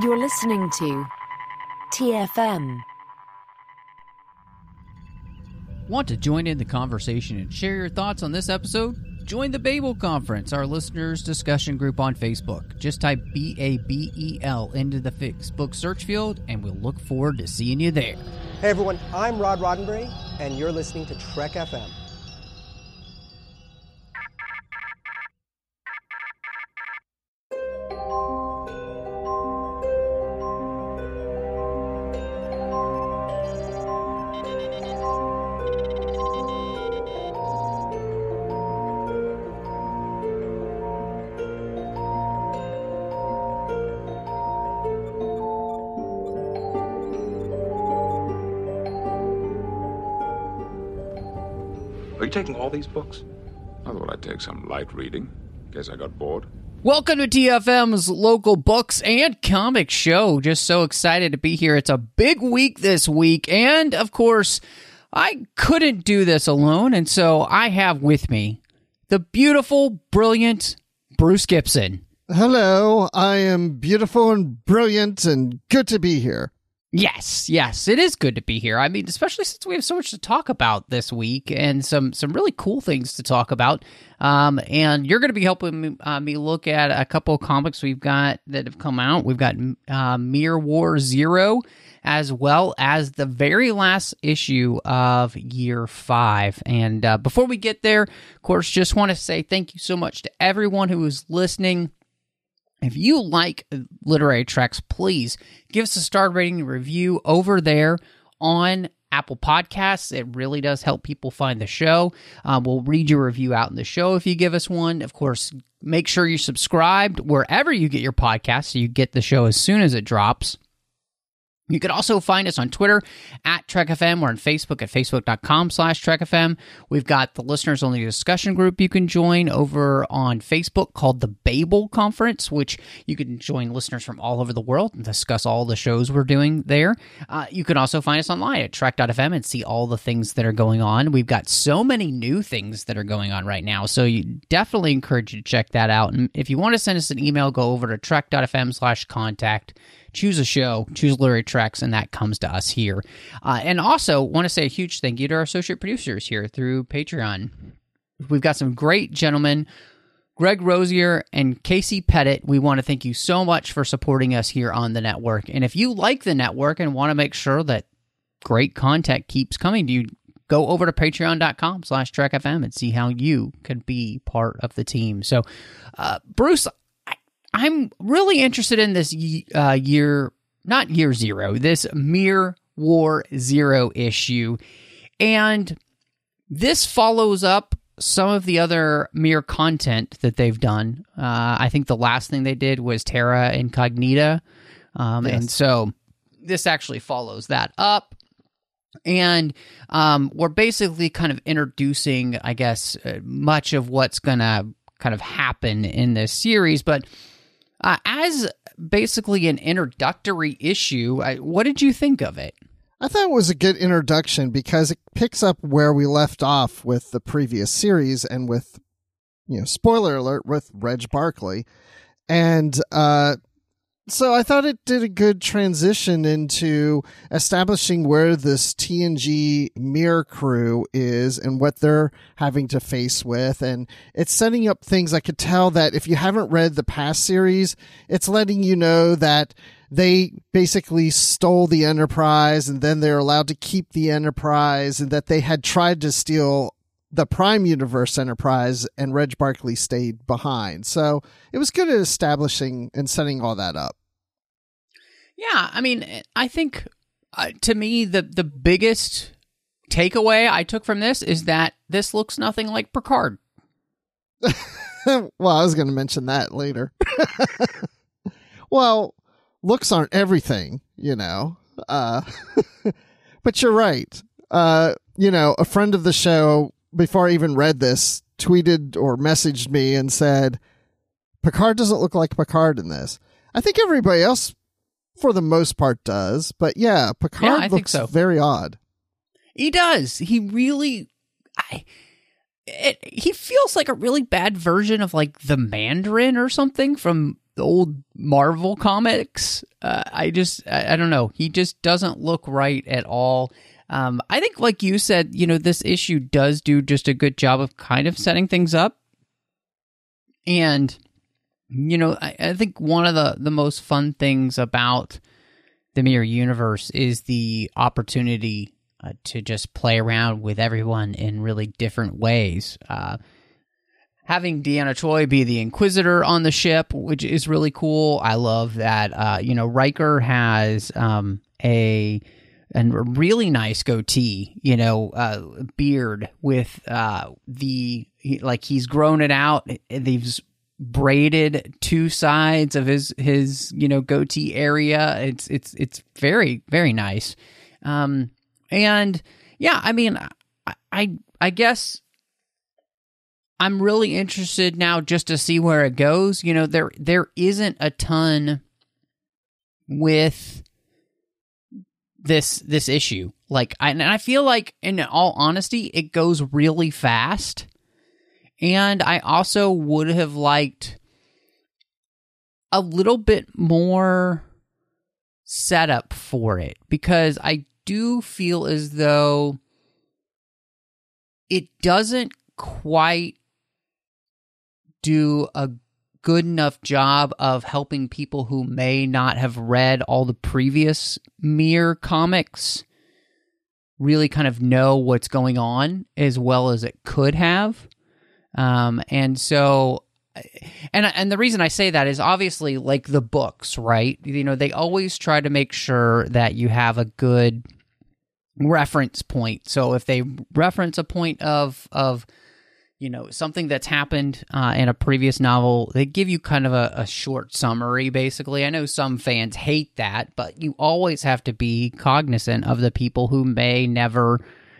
You're listening to TFM. Want to join in the conversation and share your thoughts on this episode? Join the Babel Conference, our listeners' discussion group on Facebook. Just type B A B E L into the Facebook search field, and we'll look forward to seeing you there. Hey everyone, I'm Rod Roddenberry, and you're listening to Trek FM. These books? I thought I'd take some light reading. Guess I got bored. Welcome to TFM's local books and comic show. Just so excited to be here. It's a big week this week. And of course, I couldn't do this alone. And so I have with me the beautiful, brilliant Bruce Gibson. Hello, I am beautiful and brilliant and good to be here. Yes, yes, it is good to be here. I mean, especially since we have so much to talk about this week and some some really cool things to talk about. Um, and you're going to be helping me, uh, me look at a couple of comics we've got that have come out. We've got uh, Mirror War Zero, as well as the very last issue of Year Five. And uh, before we get there, of course, just want to say thank you so much to everyone who is listening. If you like literary treks, please give us a star rating and review over there on Apple Podcasts. It really does help people find the show. Uh, we'll read your review out in the show if you give us one. Of course, make sure you're subscribed wherever you get your podcast so you get the show as soon as it drops. You can also find us on Twitter at TrekFM. We're on Facebook at facebook.com slash TrekFM. We've got the listeners only discussion group you can join over on Facebook called the Babel Conference, which you can join listeners from all over the world and discuss all the shows we're doing there. Uh, you can also find us online at Trek.fm and see all the things that are going on. We've got so many new things that are going on right now. So you definitely encourage you to check that out. And if you want to send us an email, go over to Trek.fm slash contact choose a show, choose Literary Treks, and that comes to us here. Uh, and also, want to say a huge thank you to our associate producers here through Patreon. We've got some great gentlemen. Greg Rosier and Casey Pettit, we want to thank you so much for supporting us here on the network. And if you like the network and want to make sure that great content keeps coming to you, go over to patreon.com slash trekfm and see how you could be part of the team. So, uh, Bruce, I'm really interested in this uh, year, not year zero, this Mirror War Zero issue. And this follows up some of the other mere content that they've done. Uh, I think the last thing they did was Terra Incognita. Um, Yes. And so this actually follows that up. And um, we're basically kind of introducing, I guess, uh, much of what's going to kind of happen in this series. But uh, as basically an introductory issue, I, what did you think of it? I thought it was a good introduction because it picks up where we left off with the previous series and with, you know, spoiler alert, with Reg Barkley. And uh, so I thought it did a good transition into establishing where this TNG mirror crew is and what they're having to face with. And it's setting up things I could tell that if you haven't read the past series, it's letting you know that they basically stole the Enterprise and then they're allowed to keep the Enterprise and that they had tried to steal the Prime Universe Enterprise and Reg Barkley stayed behind. So it was good at establishing and setting all that up. Yeah, I mean, I think uh, to me the the biggest takeaway I took from this is that this looks nothing like Picard. well, I was going to mention that later. well, looks aren't everything, you know. Uh, but you're right. Uh, you know, a friend of the show, before I even read this, tweeted or messaged me and said, Picard doesn't look like Picard in this. I think everybody else, for the most part, does. But yeah, Picard Yeah, looks so. very odd. He does. He really, I. It, he feels like a really bad version of like the Mandarin or something from the old Marvel comics. uh, I just I, I don't know. He just doesn't look right at all. Um, I think, like you said, you know, this issue does do just a good job of kind of setting things up, and you know, I, I think one of the the most fun things about the mirror universe is the opportunity uh, to just play around with everyone in really different ways. Uh, having Deanna Troi be the Inquisitor on the ship, which is really cool. I love that. Uh, you know, Riker has um, a and a really nice goatee, you know, uh, beard with uh, the he, like he's grown it out. They've braided two sides of his his you know goatee area. It's it's it's very very nice. Um, and yeah, I mean, I I, I guess I'm really interested now just to see where it goes. You know, there there isn't a ton with this this issue. Like I and I feel like in all honesty, it goes really fast. And I also would have liked a little bit more setup for it because I do feel as though it doesn't quite do a good enough job of helping people who may not have read all the previous Mirror comics really kind of know what's going on as well as it could have. Um, and so, and and the reason I say that is obviously like the books, right? You know, they always try to make sure that you have a good reference point. So if they reference a point of of you know something that's happened uh, in a previous novel they give you kind of a, a, short summary basically i know some fans hate that but you always have to be cognizant of the people who may never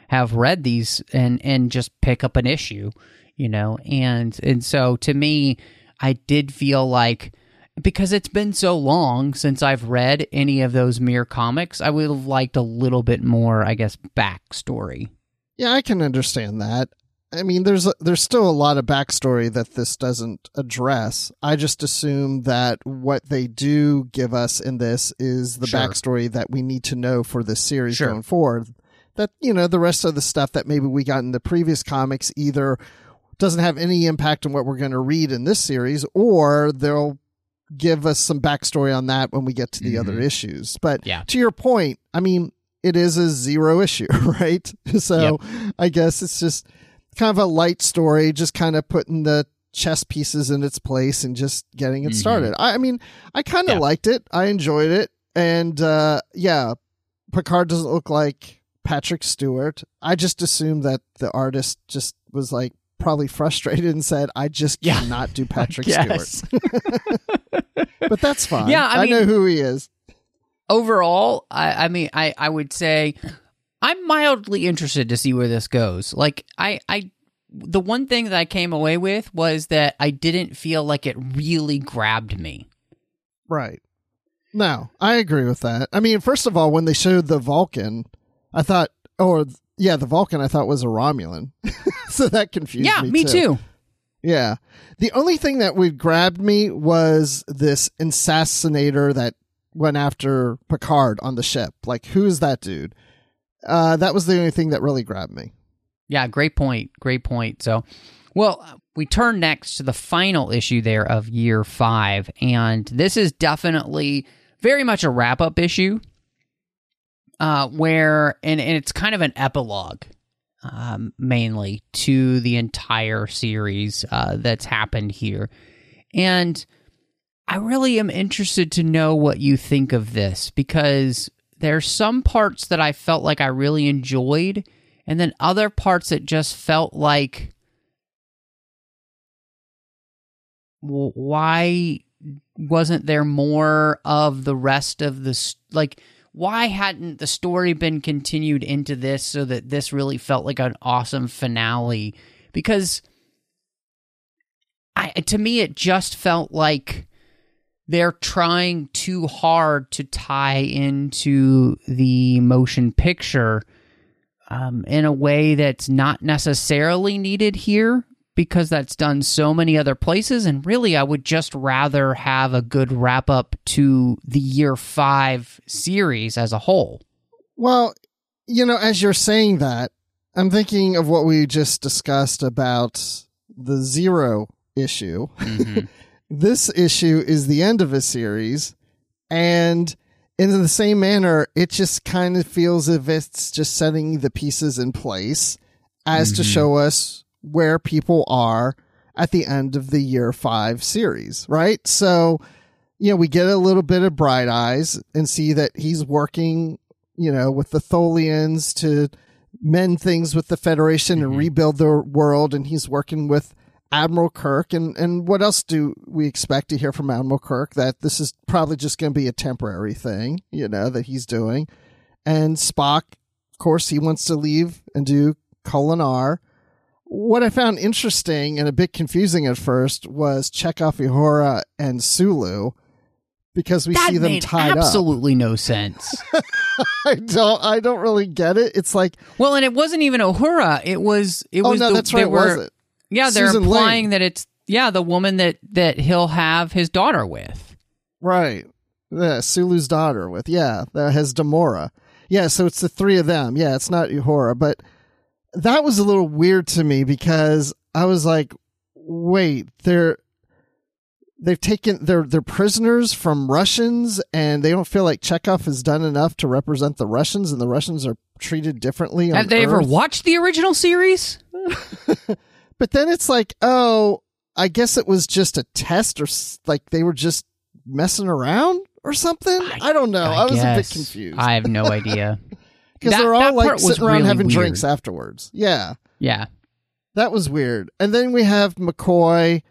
have read these and and just pick up an issue you know and and so to me i did feel like because it's been so long since I've read any of those Mirror comics, I would have liked a little bit more, I guess, backstory. Yeah, I can understand that. I mean, there's there's still a lot of backstory that this doesn't address. I just assume that what they do give us in this is the Sure. backstory that we need to know for this series Sure. going forward. That you know, the rest of the stuff that maybe we got in the previous comics either doesn't have any impact on what we're going to read in this series, or they'll give us some backstory on that when we get to the other issues. But Mm-hmm. Yeah. to your point, I mean, it is a zero issue, right? So I guess it's just kind of a light story, just kind of putting the chess pieces in its place and just getting it Mhm. started. I, I mean, I kind of Yeah. liked it. I enjoyed it. And uh, yeah, Picard doesn't look like Patrick Stewart. I just assumed that the artist just was like probably frustrated and said, I just Yeah. cannot do Patrick. Stewart. But that's fine. Yeah, I know mean- who he is. overall, I, I mean, I, I would say I'm mildly interested to see where this goes. Like, I, I, the one thing that I came away with was that I didn't feel like it really grabbed me. Right. No, I agree with that. I mean, first of all, when they showed the Vulcan, I thought, or yeah, the Vulcan I thought was a Romulan. so that confused me. yeah, me. me too. Yeah. The only thing that would grabbed me was this assassinator that went after Picard on the ship. Like, who is that dude? Uh, that was the only thing that really grabbed me. Yeah, great point. Great point. So, well, we turn next to the final issue there of year five, and this is definitely very much a wrap up issue, uh, where and, and it's kind of an epilogue, um, mainly to the entire series uh, that's happened here, and I really am interested to know what you think of this because there's some parts that I felt like I really enjoyed and then other parts that just felt like why wasn't there more of the rest of the like why hadn't the story been continued into this so that this really felt like an awesome finale? Because I to me it just felt like they're trying too hard to tie into the motion picture um, in a way that's not necessarily needed here. because that's done so many other places. And really, I would just rather have a good wrap up to the year five series as a whole. Well, you know, as you're saying that, I'm thinking of what we just discussed about the zero issue. Mhm. this issue is the end of a series, and in the same manner, it just kind of feels as if it's just setting the pieces in place as to Mhm. show us where people are at the end of the year five series, right? So, you know, we get a little bit of Bright Eyes and see that he's working, you know, with the Tholians to mend things with the Federation and Mhm. rebuild the world, and he's working with Admiral Kirk. And, and what else do we expect to hear from Admiral Kirk? That this is probably just going to be a temporary thing, you know, that he's doing. And Spock, of course, he wants to leave and do Kolinahr. What I found interesting and a bit confusing at first was Chekhov, Uhura, and Sulu because we that see them tied absolutely no sense. I don't, I don't really get it. It's like, well, and it wasn't even Uhura. It was. It oh was. no, the, that's right, were- was it? Yeah, they're Susan implying Lane. that it's yeah the woman that that he'll have his daughter with. Right. Yeah, Sulu's daughter with, yeah, that has Demora. Yeah, so it's the three of them. Yeah, it's not Uhura, but that was a little weird to me because I was like, wait, they're they've taken they're they're prisoners from Russians and they don't feel like Chekhov has done enough to represent the Russians and the Russians are treated differently on Have they ever watched the original series? But then it's like, oh, I guess it was just a test or like they were just messing around or something. I, don't know. I, was a bit confused I have no idea. because they're all like sitting around really having weird. drinks afterwards. Yeah, Yeah. that was weird. And then we have McCoy,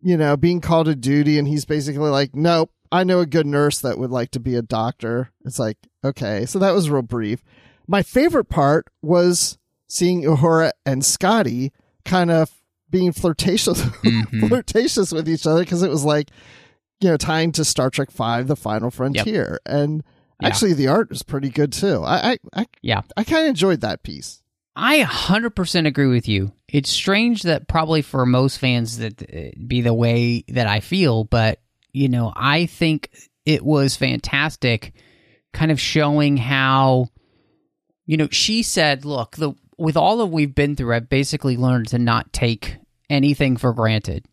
you know, being called to duty, and he's basically like, nope. I know a good nurse that would like to be a doctor. It's like, okay. So that was real brief. My favorite part was seeing Uhura and Scotty kind of being flirtatious Mhm. flirtatious with each other because it was like you know tying to Star Trek Five: The Final Frontier, and Yeah. actually the art is pretty good too. I I I, Yeah. I kind of enjoyed that piece. I 100% agree with you. It's strange that probably for most fans that uh, be the way that I feel, but you know, I think it was fantastic kind of showing how you know, she said, "Look, the with all that we've been through, I've basically learned to not take anything for granted."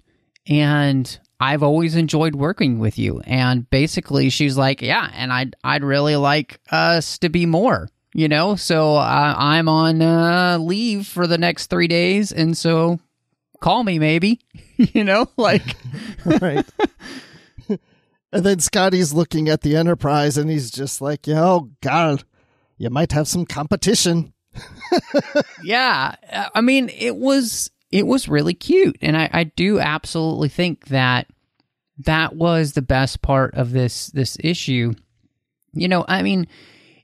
And I've always enjoyed working with you. And basically, she's like, "Yeah, and I'd I'd really like us to be more." You know, so uh, I'm on uh, leave for the next three days, and so call me maybe. you know, like right. and then Scotty's looking at the Enterprise, and he's just like, "Yeah, "Oh God, you might have some competition." yeah i mean it was it was really cute. And i i do absolutely think that that was the best part of this this issue. You know i mean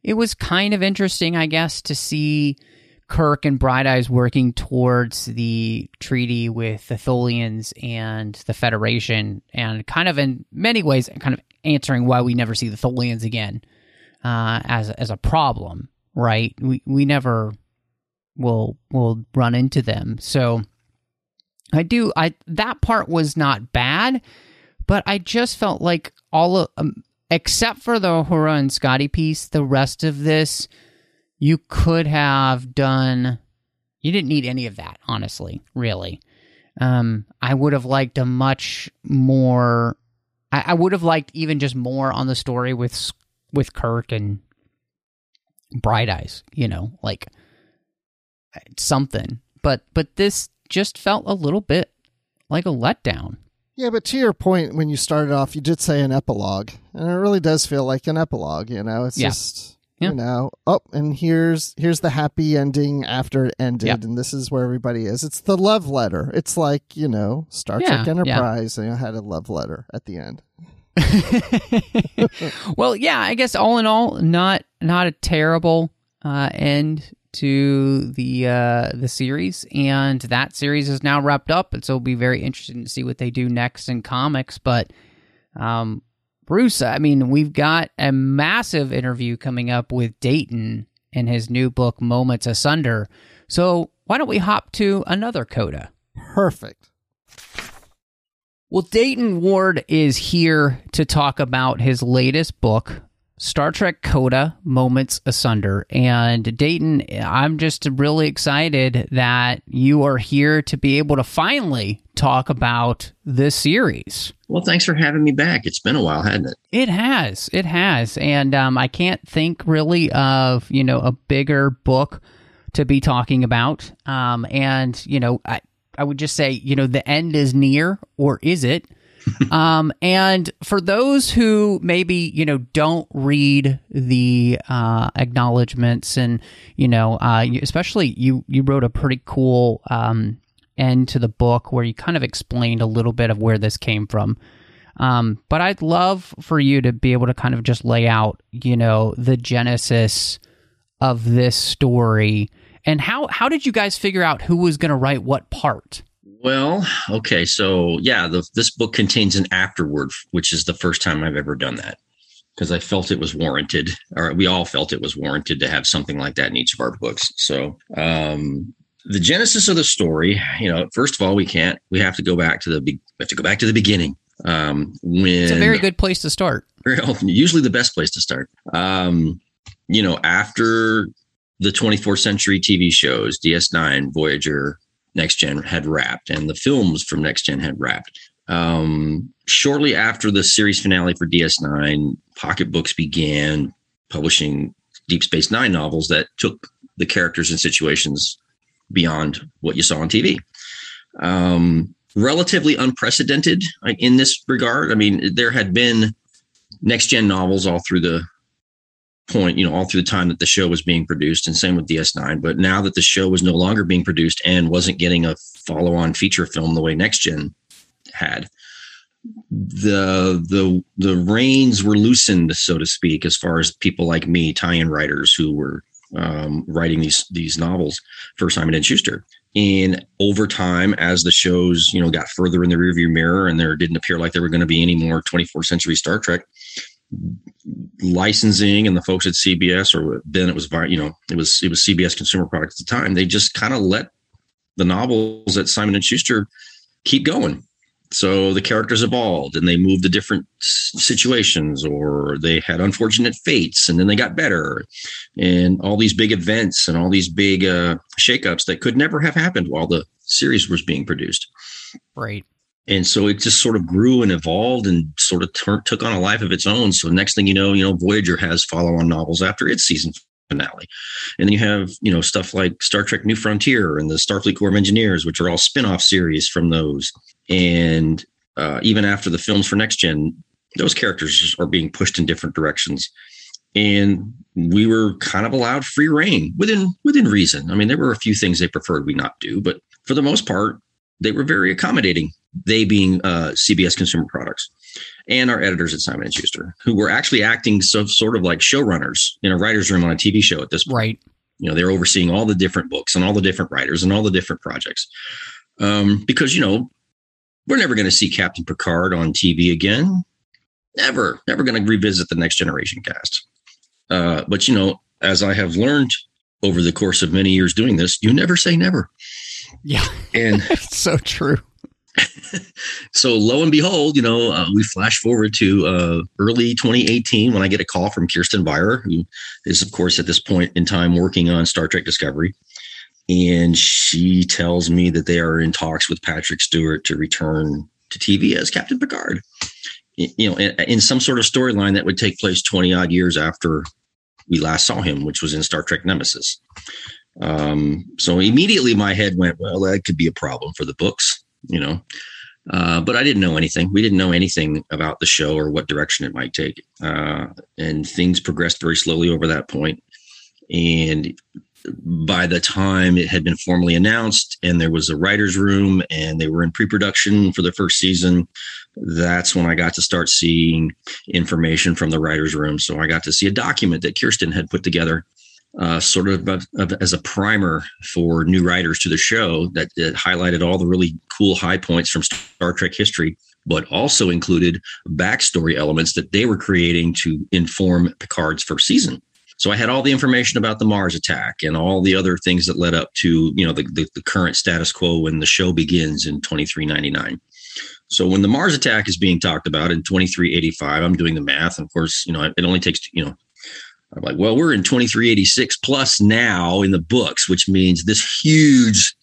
it was kind of interesting i guess to see kirk and bright eyes working towards the treaty with the tholians and the federation and kind of in many ways kind of answering why we never see the tholians again uh, as as a problem right we we never will will run into them. So I do I that part was not bad, but I just felt like all of um, except for the Uhura and Scotty piece, the rest of this you could have done you didn't need any of that, honestly, really. Um I would have liked a much more I, I would have liked even just more on the story with with Kirk and Bright Eyes, you know, like something. But but this just felt a little bit like a letdown. Yeah, but to your point, when you started off, you did say an epilogue, and it really does feel like an epilogue. You know, it's Yeah. just Yeah. you know, oh, and here's here's the happy ending after it ended, Yeah. and this is where everybody is. It's the love letter. It's like you know, Star Trek. Enterprise. You know, had a love letter at the end. well, yeah, I guess all in all, not not a terrible uh, end to the uh, the series, and that series is now wrapped up, and so it'll be very interesting to see what they do next in comics. But um, Bruce, I mean, we've got a massive interview coming up with Dayton in his new book, Moments Asunder. So why don't we hop to another coda? perfect. Well, Dayton Ward is here to talk about his latest book, Star Trek Coda Moments Asunder. And Dayton, I'm just really excited that you are here to be able to finally talk about this series. Well, thanks for having me back. It's been a while, hasn't it? It has. It has. And um, I can't think really of, you know, a bigger book to be talking about. Um, and, you know, I, I would just say, you know, the end is near, or is it? um, and for those who maybe you know don't read the uh, acknowledgments, and you know, uh, especially you you wrote a pretty cool um, end to the book where you kind of explained a little bit of where this came from. Um, but I'd love for you to be able to kind of just lay out, you know, the genesis of this story and how how did you guys figure out who was going to write what part? Well, okay, so yeah, the, this book contains an afterword, which is the first time I've ever done that because I felt it was warranted, or we all felt it was warranted to have something like that in each of our books. So, um, the genesis of the story, you know, first of all, we can't, we have to go back to the, we have to go back to the beginning. Um, when it's a very good place to start. Very often usually the best place to start. Um, you know, after the 24th century TV shows, DS9, Voyager, Next Gen had wrapped, and the films from Next Gen had wrapped. Um, shortly after the series finale for DS9, Pocket Books began publishing Deep Space Nine novels that took the characters and situations beyond what you saw on TV. Um, relatively unprecedented in this regard. I mean, there had been next gen novels all through the point, you know, all through the time that the show was being produced, and same with DS9. But now that the show was no longer being produced and wasn't getting a follow on feature film the way Next Gen had, the the the reins were loosened, so to speak, as far as people like me, tie-in writers who were um, writing these these novels for Simon and Schuster. And over time, as the shows you know got further in the rearview mirror, and there didn't appear like there were going to be any more 24th century Star Trek, licensing and the folks at CBS, or then it was you know it was it was CBS Consumer Products at the time. They just kind of let the novels at Simon and Schuster keep going. So the characters evolved and they moved to different situations, or they had unfortunate fates, and then they got better, and all these big events and all these big uh, shakeups that could never have happened while the series was being produced. Right and so it just sort of grew and evolved and sort of took on a life of its own. So next thing you know you know voyager has follow-on novels after its season finale. And then you have you know stuff like star trek new frontier and the starfleet corps of engineers which are all spin-off series from those. And uh, even after the films for next gen those characters are being pushed in different directions. And we were kind of allowed free reign within within reason. I mean there were a few things they preferred we not do but for the most part they were very accommodating they being uh, CBS Consumer Products, and our editors at Simon and Schuster, who were actually acting so sort of like showrunners in a writer's room on a TV show at this point. Right. You know, they're overseeing all the different books and all the different writers and all the different projects. Um, because you know, we're never going to see Captain Picard on TV again. Never, never going to revisit the Next Generation cast. Uh, but you know, as I have learned over the course of many years doing this, you never say never. Yeah, and it's so true. so lo and behold, you know, uh, we flash forward to uh, early 2018 when I get a call from Kirsten Beyer, who is, of course, at this point in time working on Star Trek Discovery. And she tells me that they are in talks with Patrick Stewart to return to TV as Captain Picard. You know, in, in some sort of storyline that would take place 20 odd years after we last saw him, which was in Star Trek Nemesis. Um, so immediately my head went, well, that could be a problem for the books you know. Uh, but I didn't know anything. We didn't know anything about the show or what direction it might take. Uh, and things progressed very slowly over that point. And by the time it had been formally announced and there was a writer's room and they were in pre production for the first season, that's when I got to start seeing information from the writer's room. So I got to see a document that Kirsten had put together uh, sort of, of, of, as a primer for new writers to the show that, that, highlighted all the really cool high points from Star Trek history, but also included backstory elements that they were creating to inform Picard's first season. So I had all the information about the Mars attack and all the other things that led up to you know the, the, the current status quo when the show begins in 2399. So when the Mars attack is being talked about in 2385, I'm doing the math. And of course, you know, it only takes, you know, I'm like, well, we're in 2386 plus now in the books, which means this huge,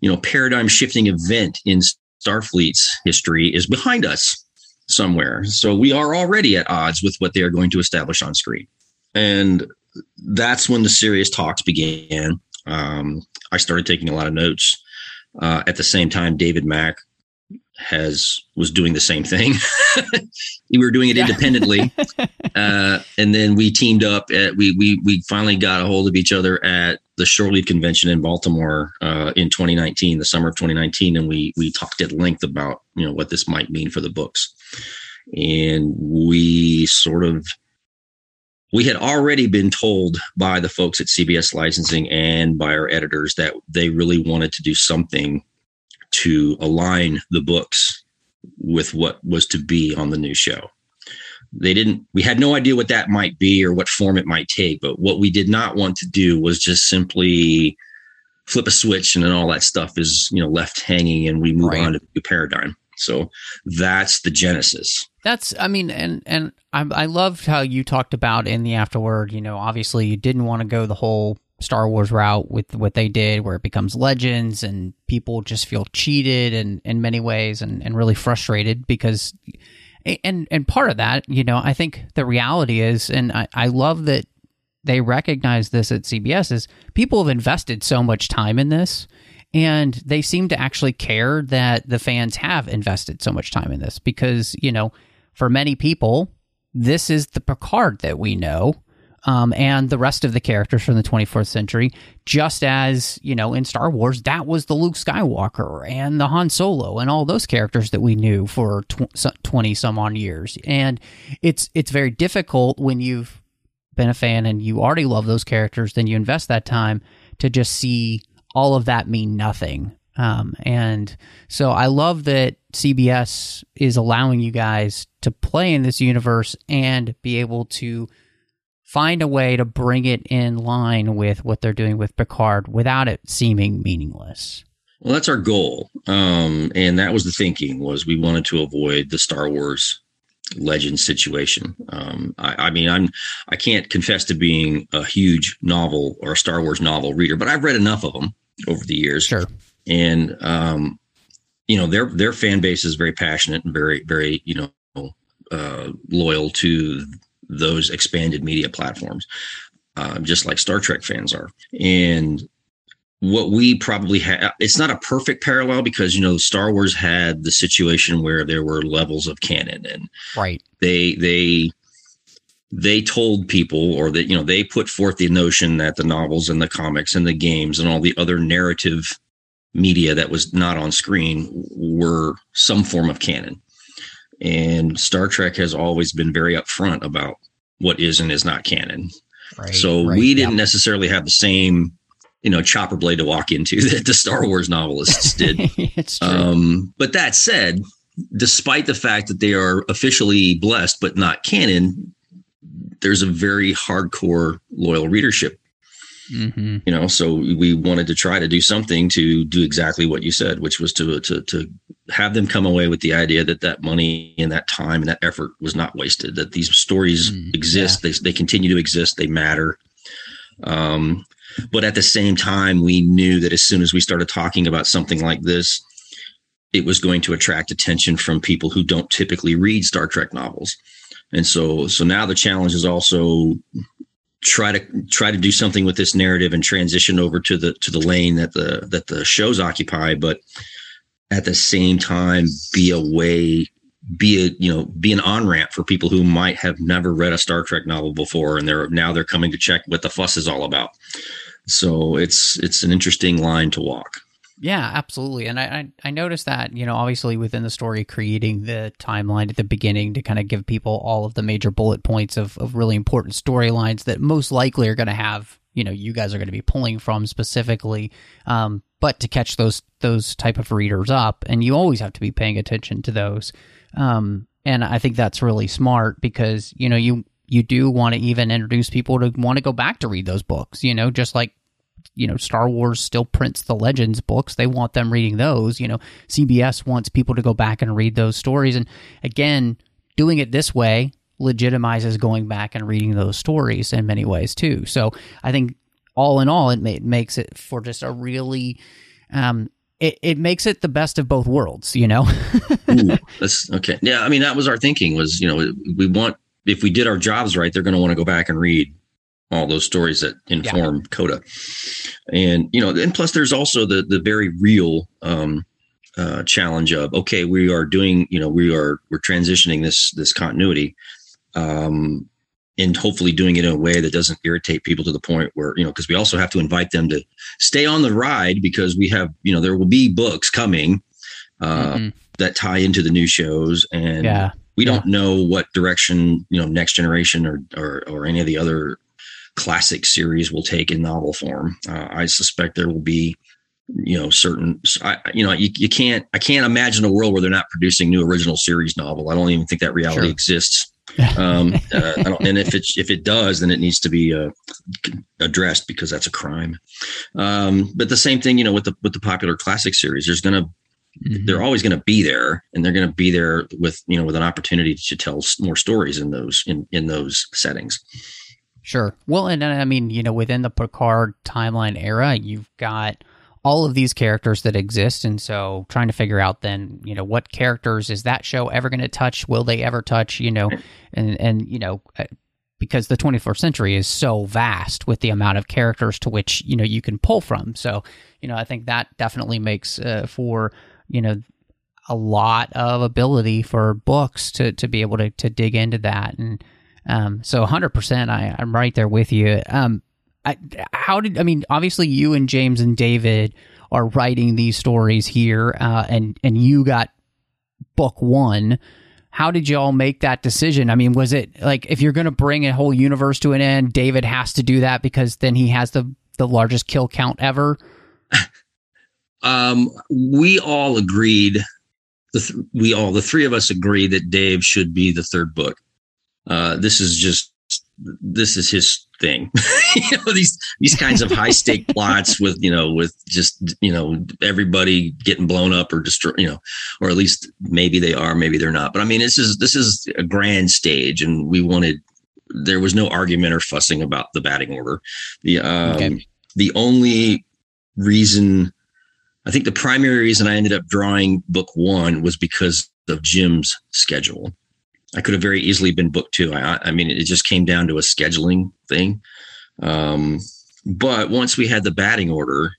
you know, paradigm shifting event in Starfleet's history is behind us somewhere. So we are already at odds with what they are going to establish on screen. And that's when the serious talks began. Um, I started taking a lot of notes. Uh, at the same time, David Mack has was doing the same thing. we were doing it independently, uh, and then we teamed up. At, we we we finally got a hold of each other at the Shore Leave Convention in Baltimore uh, in 2019, the summer of 2019, and we we talked at length about you know what this might mean for the books, and we sort of we had already been told by the folks at CBS licensing and by our editors that they really wanted to do something to align the books with what was to be on the new show. They didn't, we had no idea what that might be or what form it might take, but what we did not want to do was just simply flip a switch and then all that stuff is, you know, left hanging and we move right. on to new paradigm. So that's the genesis. That's, I mean, and and I, I loved how you talked about in the afterword. You know, obviously you didn't want to go the whole Star Wars route with what they did, where it becomes legends and people just feel cheated and in many ways and, and really frustrated because and and part of that, you know, I think the reality is, and I, I love that they recognize this at CBS is people have invested so much time in this and they seem to actually care that the fans have invested so much time in this because, you know, for many people, this is the Picard that we know um, and the rest of the characters from the 24th century, just as, you know, in Star Wars, that was the Luke Skywalker and the Han Solo and all those characters that we knew for tw- 20 some on years. And it's, it's very difficult when you've been a fan and you already love those characters, then you invest that time to just see all of that mean nothing. Um, and so I love that CBS is allowing you guys to play in this universe and be able to find a way to bring it in line with what they're doing with Picard without it seeming meaningless. Well, that's our goal, um, and that was the thinking was we wanted to avoid the Star Wars legend situation. Um, I, I, mean, I'm I can't confess to being a huge novel or a Star Wars novel reader, but I've read enough of them over the years. Sure, and um, you know their their fan base is very passionate and very very you know uh, loyal to those expanded media platforms, uh, just like Star Trek fans are. And what we probably have, it's not a perfect parallel because, you know, Star Wars had the situation where there were levels of canon and right. they, they, they told people or that you know they put forth the notion that the novels and the comics and the games and all the other narrative media that was not on screen were some form of canon and Star Trek has always been very upfront about what is and is not canon. Right, so right, we didn't necessarily have the same, you know, chopper blade to walk into that the Star Wars novelists did. it's true. Um, but that said, despite the fact that they are officially blessed but not canon, there's a very hardcore loyal readership Mm-hmm. You know, so we wanted to try to do something to do exactly what you said, which was to to to have them come away with the idea that that money and that time and that effort was not wasted. That these stories mm, exist, yeah. they they continue to exist, they matter. Um, but at the same time, we knew that as soon as we started talking about something like this, it was going to attract attention from people who don't typically read Star Trek novels. And so, so now the challenge is also try to try to do something with this narrative and transition over to the to the lane that the that the shows occupy but at the same time be a way be a you know be an on ramp for people who might have never read a Star Trek novel before and they're now they're coming to check what the fuss is all about. So it's it's an interesting line to walk. Yeah, absolutely. And I, I, I noticed that, you know, obviously within the story, creating the timeline at the beginning to kind of give people all of the major bullet points of, of really important storylines that most likely are going to have, you know, you guys are going to be pulling from specifically. Um, but to catch those those type of readers up, and you always have to be paying attention to those. Um, and I think that's really smart because, you know, you you do want to even introduce people to want to go back to read those books. You know, just like you know Star Wars still prints the Legends books. They want them reading those. You know, CBS wants people to go back and read those stories. And again, doing it this way legitimizes going back and reading those stories in many ways too. So I think all in all, it, ma- makes it for just a really um, it, it makes it the best of both worlds, you know? Ooh, that's okay. Yeah. I mean, that was our thinking was, you know, we want, if we did our jobs right, they're going to want to go back and read all those stories that inform yeah. Coda. And, you know, and plus there's also the, the very real, um, uh, challenge of, okay, we are doing, you know, we are, we're transitioning this, this continuity um, and hopefully doing it in a way that doesn't irritate people to the point where you know because we also have to invite them to stay on the ride because we have you know there will be books coming uh, mm-hmm. that tie into the new shows and yeah. we yeah. don't know what direction you know next generation or, or or any of the other classic series will take in novel form uh, i suspect there will be you know certain I, you know you, you can't i can't imagine a world where they're not producing new original series novel i don't even think that reality sure. exists um, uh, and if it if it does, then it needs to be uh, addressed because that's a crime. Um, but the same thing, you know, with the with the popular classic series, there's gonna mm-hmm. they're always going to be there, and they're going to be there with you know with an opportunity to tell more stories in those in in those settings. Sure. Well, and I mean, you know, within the Picard timeline era, you've got all of these characters that exist. And so trying to figure out then you know what characters is that show ever going to touch? Will they ever touch? You know and and you know uh, because the 21st century is so vast with the amount of characters to which you know you can pull from. So you know i think that definitely makes uh, for you know a lot of ability for books to to be able to to dig into that. And um so 100% i i'm right there with you um I, how did I mean? Obviously, you and James and David are writing these stories here, uh, and and you got book one. How did you all make that decision? I mean, was it like if you're going to bring a whole universe to an end, David has to do that because then he has the the largest kill count ever? um, we all agreed. The th- we all the three of us agree that Dave should be the third book. Uh, this is just this is his thing. you know, these these kinds of high stake plots with you know with just you know everybody getting blown up or destroy you know, or at least maybe they are, maybe they're not. But I mean, this is this is a grand stage, and we wanted there was no argument or fussing about the batting order. The um, okay. the only reason I think the primary reason I ended up drawing book one was because of Jim's schedule. I could have very easily been booked too. I, I mean, it just came down to a scheduling thing. Um, but once we had the batting order,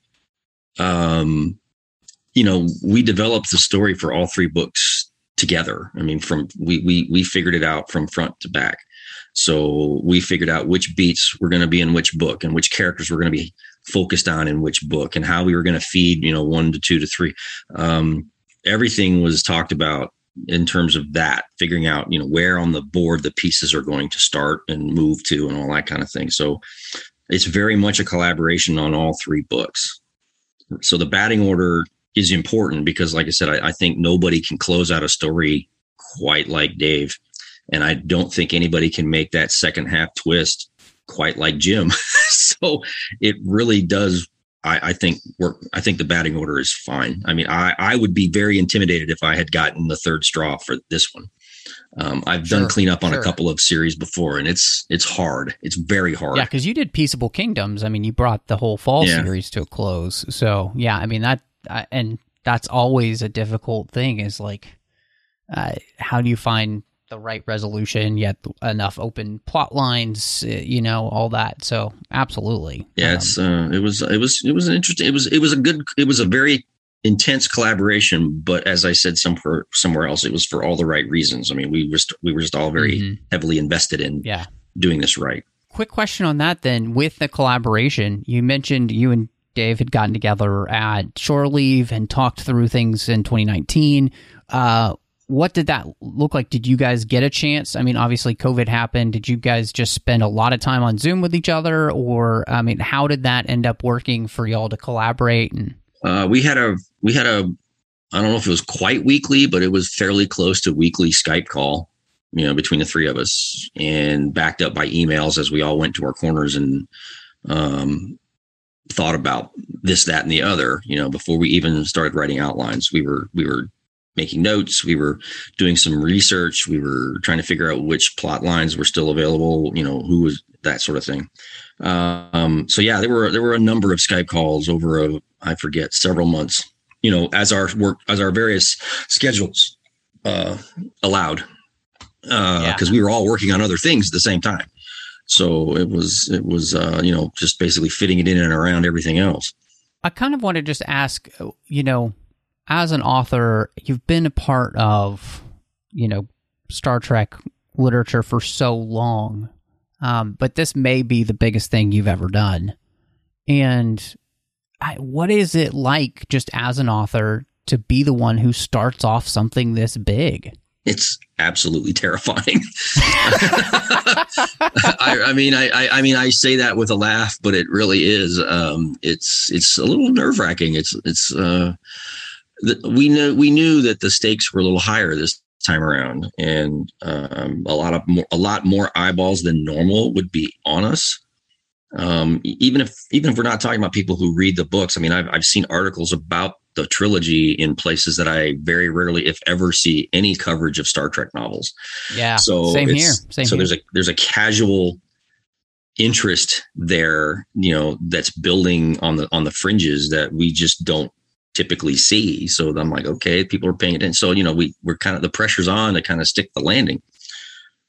um, you know, we developed the story for all three books together. I mean, from we we we figured it out from front to back. So we figured out which beats were going to be in which book and which characters were going to be focused on in which book and how we were going to feed, you know, one to two to three. Um, everything was talked about in terms of that, figuring out, you know, where on the board the pieces are going to start and move to and all that kind of thing. So it's very much a collaboration on all three books. So the batting order is important because, like I said, I, I think nobody can close out a story quite like Dave. And I don't think anybody can make that second half twist quite like Jim. so it really does I, I, think work. I think the batting order is fine. I mean, I, I would be very intimidated if I had gotten the third straw for this one. Um, I've sure, done cleanup on sure. a couple of series before, and it's it's hard. It's very hard. Yeah, because you did Peaceable Kingdoms. I mean, you brought the whole fall yeah. series to a close. So yeah, I mean that, and that's always a difficult thing. Is like, uh, how do you find the right resolution, yet enough open plot lines, uh, you know, all that. So absolutely. Yeah, um, it's uh, it was it was it was an interesting. It was it was a good. It was a very intense collaboration, but as I said somewhere somewhere else, it was for all the right reasons. I mean, we were we were just all very mm-hmm. heavily invested in yeah doing this right. Quick question on that then. With the collaboration, you mentioned you and Dave had gotten together at Shore Leave and talked through things in 2019. Uh, what did that look like? Did you guys get a chance? I mean, obviously COVID happened. Did you guys just spend a lot of time on Zoom with each other, or I mean, how did that end up working for y'all to collaborate? And uh, we had a we had a I don't know if it was quite weekly, but it was fairly close to weekly Skype call you know, between the three of us, and backed up by emails as we all went to our corners and um, thought about this, that, and the other. You know, before we even started writing outlines, we were we were making notes. We were doing some research. We were trying to figure out which plot lines were still available. You know, who was that sort of thing. Um, so yeah, there were there were a number of Skype calls over a I forget several months. You know, as our work as our various schedules uh, allowed, because uh, yeah. we were all working on other things at the same time. So it was it was uh, you know just basically fitting it in and around everything else. I kind of want to just ask, you know, as an author, you've been a part of, you know, Star Trek literature for so long, um, but this may be the biggest thing you've ever done. And I, what is it like, just as an author, to be the one who starts off something this big? It's absolutely terrifying. I, I, mean, I, I, mean, I say that with a laugh, but it really is. Um, it's it's a little nerve wracking. It's it's uh, we knew we knew that the stakes were a little higher this time around, and um, a lot of more, a lot more eyeballs than normal would be on us. Um, even if even if we're not talking about people who read the books, I mean, I've I've seen articles about the trilogy in places that I very rarely, if ever, see any coverage of Star Trek novels. Yeah, so same here. Same so here. there's a there's a casual interest there, you know, that's building on the on the fringes that we just don't typically see. So I'm like, okay, people are paying attention. So, you know, we, we're kind of, the pressure's on to kind of stick the landing.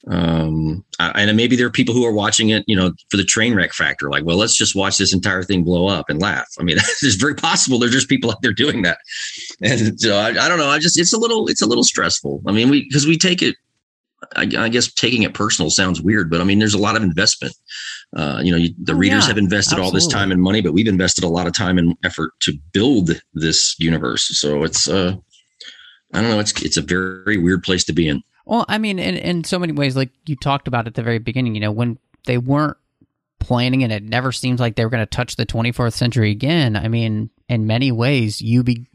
Um, and maybe there are people who are watching it, you know, for the train wreck factor, like, well, let's just watch this entire thing blow up and laugh. I mean, it's very possible there's just people out there doing that. And so I, I don't know. I just, it's a little, it's a little stressful. I mean, we, cause we take it, I, I, guess taking it personal sounds weird, but I mean, there's a lot of investment. Uh, you know, you, the oh, readers yeah, have invested absolutely. all this time and money, but we've invested a lot of time and effort to build this universe. So it's, uh, I don't know, it's it's a very, weird place to be in. Well, I mean, in in so many ways, like you talked about at the very beginning, you know, when they weren't planning and it never seems like they were going to touch the 24th century again. I mean, in many ways, you be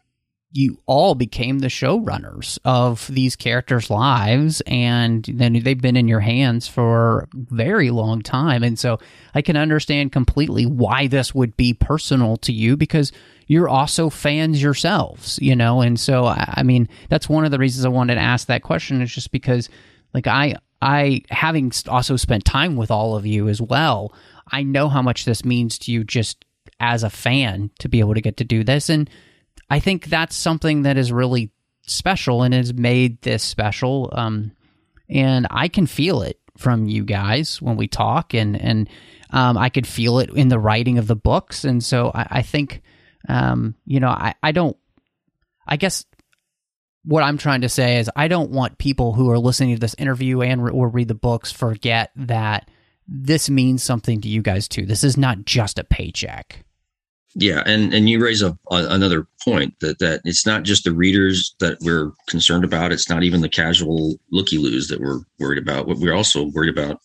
you all became the showrunners of these characters' lives, and then they've been in your hands for a very long time. And so I can understand completely why this would be personal to you because you're also fans yourselves, you know. And so I mean, that's one of the reasons I wanted to ask that question is just because, like, I I having also spent time with all of you as well, I know how much this means to you just as a fan to be able to get to do this and I think that's something that is really special and has made this special. Um, and I can feel it from you guys when we talk, and and um, I could feel it in the writing of the books. And so I, I think, um, you know, I, I don't. I guess what I'm trying to say is I don't want people who are listening to this interview and or read the books forget that this means something to you guys too. This is not just a paycheck. Yeah, and and you raise a, another point that that it's not just the readers that we're concerned about. It's not even the casual looky loos that we're worried about. What we're also worried about,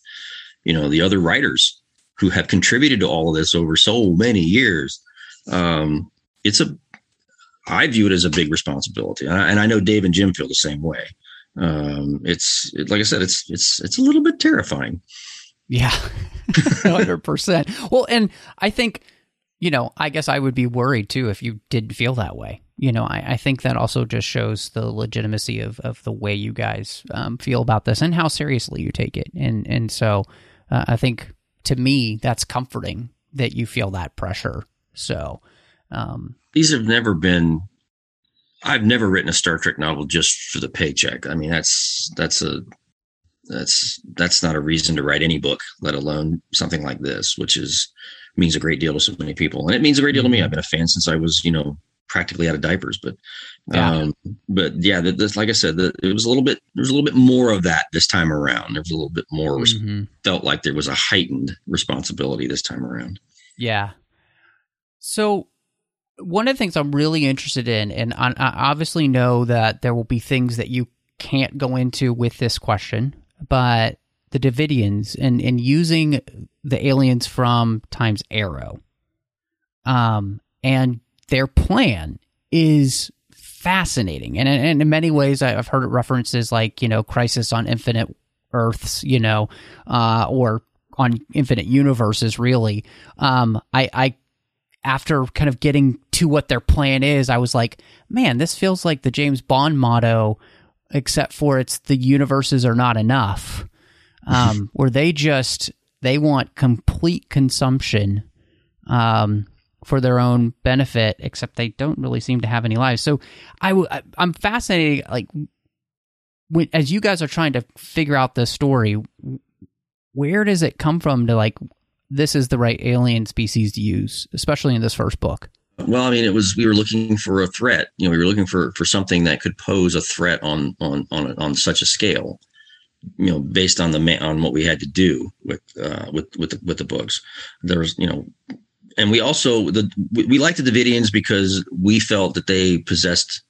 you know, the other writers who have contributed to all of this over so many years. Um, it's a, I view it as a big responsibility, and I, and I know Dave and Jim feel the same way. Um, it's it, like I said, it's it's it's a little bit terrifying. Yeah, hundred percent. Well, and I think you know, I guess I would be worried too if you didn't feel that way. You know, I, I think that also just shows the legitimacy of, of the way you guys um, feel about this and how seriously you take it. And and so uh, I think to me that's comforting that you feel that pressure. So um, these have never been. I've never written a Star Trek novel just for the paycheck. I mean, that's that's a that's that's not a reason to write any book, let alone something like this, which is means a great deal to so many people, and it means a great deal to me. Mm-hmm. I've been a fan since I was, you know, practically out of diapers. But, yeah. um, but yeah, this, like I said, the, it was a little bit. There was a little bit more of that this time around. There was a little bit more. Mm-hmm. Felt like there was a heightened responsibility this time around. Yeah. So one of the things I'm really interested in, and I obviously know that there will be things that you can't go into with this question, but the Devidians and, and using the aliens from Times Arrow. Um, and their plan is fascinating. And, and in many ways, I've heard it references like, you know, Crisis on Infinite Earths, you know, uh, or on infinite universes, really. Um, I, I, after kind of getting to what their plan is, I was like, man, this feels like the James Bond motto, except for it's the universes are not enough, um, where they just they want complete consumption. Um, for their own benefit, except they don't really seem to have any lives. So I, w- I I'm fascinated, like when, as you guys are trying to figure out the story, where does it come from to like this is the right alien species to use, especially in this first book? Well, I mean, it was we were looking for a threat. You know, we were looking for for something that could pose a threat on on on on such a scale. You know, based on the on what we had to do with uh, with with the, with the books. There was, you know, and we also the we liked the Devidians because we felt that they possessed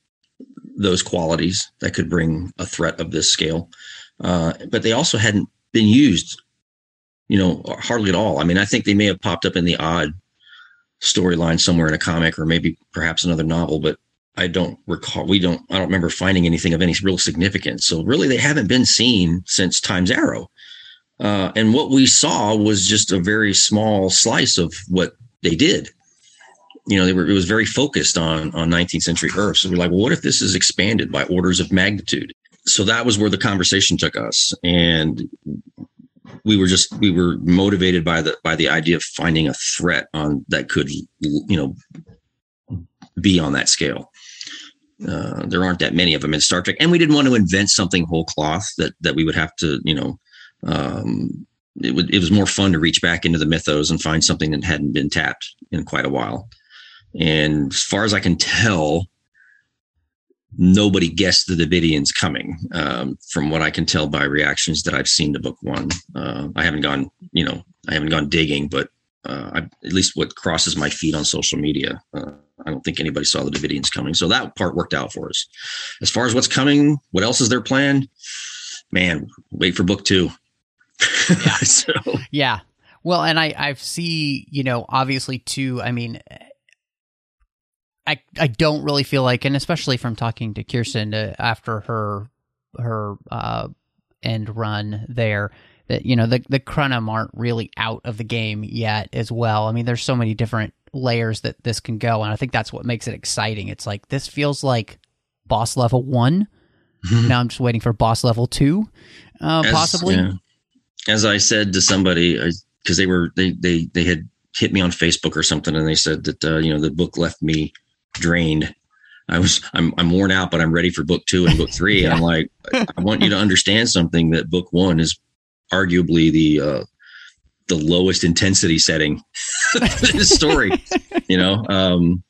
those qualities that could bring a threat of this scale, uh, but they also hadn't been used, you know, hardly at all. I mean, I think they may have popped up in the odd storyline somewhere in a comic or maybe perhaps another novel, but I don't recall. We don't. I don't remember finding anything of any real significance. So really, they haven't been seen since Time's Arrow. Uh, and what we saw was just a very small slice of what they did. You know, they were it was very focused on on 19th century Earth. So we're like, well, what if this is expanded by orders of magnitude? So that was where the conversation took us, and we were just we were motivated by the by the idea of finding a threat on that could you know be on that scale. Uh, there aren't that many of them in Star Trek, and we didn't want to invent something whole cloth that that we would have to you know um, it, would, it was more fun to reach back into the mythos and find something that hadn't been tapped in quite a while. And as far as I can tell, nobody guessed the Devidians coming. Um, from what I can tell by reactions that I've seen to book one, uh, I haven't gone, you know, I haven't gone digging, but uh, I, at least what crosses my feed on social media, uh, I don't think anybody saw the Devidians coming. So that part worked out for us. As far as what's coming, what else is their plan? Man, wait for book two. Yeah. so. Yeah. Well, and I I see you know obviously too. I mean, I I don't really feel like, and especially from talking to Kirsten uh, after her her uh, end run there, that you know the the Krenim aren't really out of the game yet as well. I mean, there's so many different layers that this can go, and I think that's what makes it exciting. It's like this feels like boss level one. now I'm just waiting for boss level two, uh, As- possibly. yeah. As I said to somebody, because they were they they they had hit me on Facebook or something, and they said that uh, you know the book left me drained. I was I'm I'm worn out, but I'm ready for book two and book three. And I'm like, I want you to understand something that book one is arguably the uh, the lowest intensity setting story. you know, um,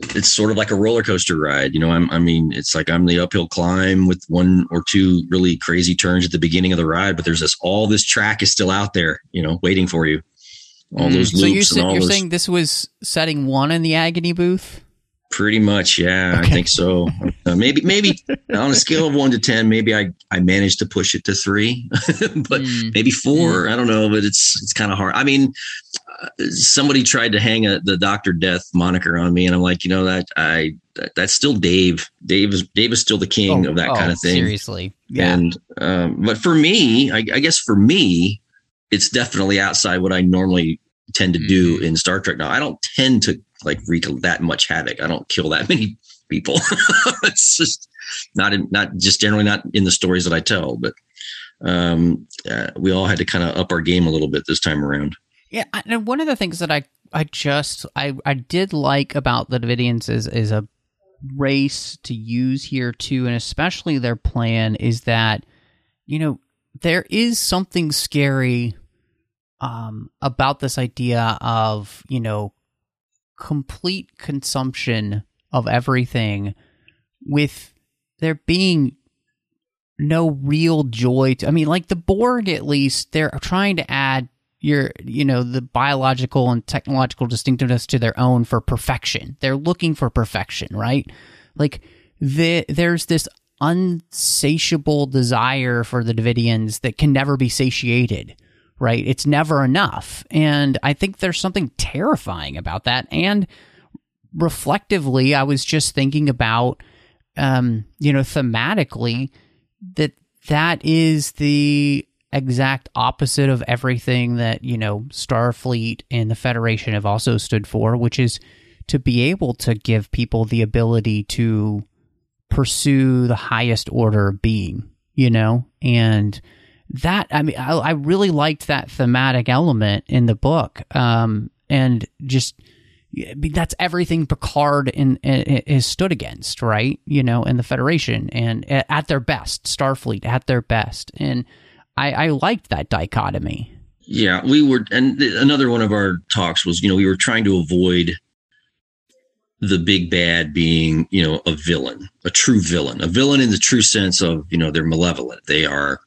it's sort of like a roller coaster ride. You know, I'm, I mean, it's like I'm the uphill climb with one or two really crazy turns at the beginning of the ride, but there's this all this track is still out there, you know, waiting for you. All those loops so you're, and all you're those. saying this was setting one in the agony booth? Pretty much, yeah, I think so. Uh, maybe, maybe on a scale of one to ten, maybe I I managed to push it to three, but Mm. maybe four. I don't know, but it's it's kind of hard. I mean, uh, somebody tried to hang a, the Doctor Death moniker on me, and I'm like, you know that I that, that's still Dave. Dave is Dave is still the king of that oh, kind of thing. Seriously, yeah. And um, but for me, I, I guess for me, it's definitely outside what I normally tend to do Mm-hmm. in Star Trek. Now, I don't tend to like wreak that much havoc. I don't kill that many people. it's just not in, not just generally not in the stories that I tell. But um, uh, we all had to kind of up our game a little bit this time around. Yeah, and one of the things that I I just I I did like about the Devidians is is a race to use here too, and especially their plan is that you know there is something scary um about this idea of you know complete consumption of everything with there being no real joy to, I mean like the Borg at least they're trying to add your you know the biological and technological distinctiveness to their own for perfection. They're looking for perfection, right? Like the, there's this unsatiable desire for the Devidians that can never be satiated, right? It's never enough. And I think there's something terrifying about that. And reflectively, I was just thinking about, um, you know, thematically that that is the exact opposite of everything that, you know, Starfleet and the Federation have also stood for, which is to be able to give people the ability to pursue the highest order of being, you know? And that, I mean, I, I really liked that thematic element in the book. Um, and just, that's everything Picard in, is stood against, right? You know, in the Federation and at their best, Starfleet at their best. And I, I liked that dichotomy. Yeah, we were, and another one of our talks was, you know, we were trying to avoid the big bad being, you know, a villain, a true villain, a villain in the true sense of, you know, they're malevolent. They are,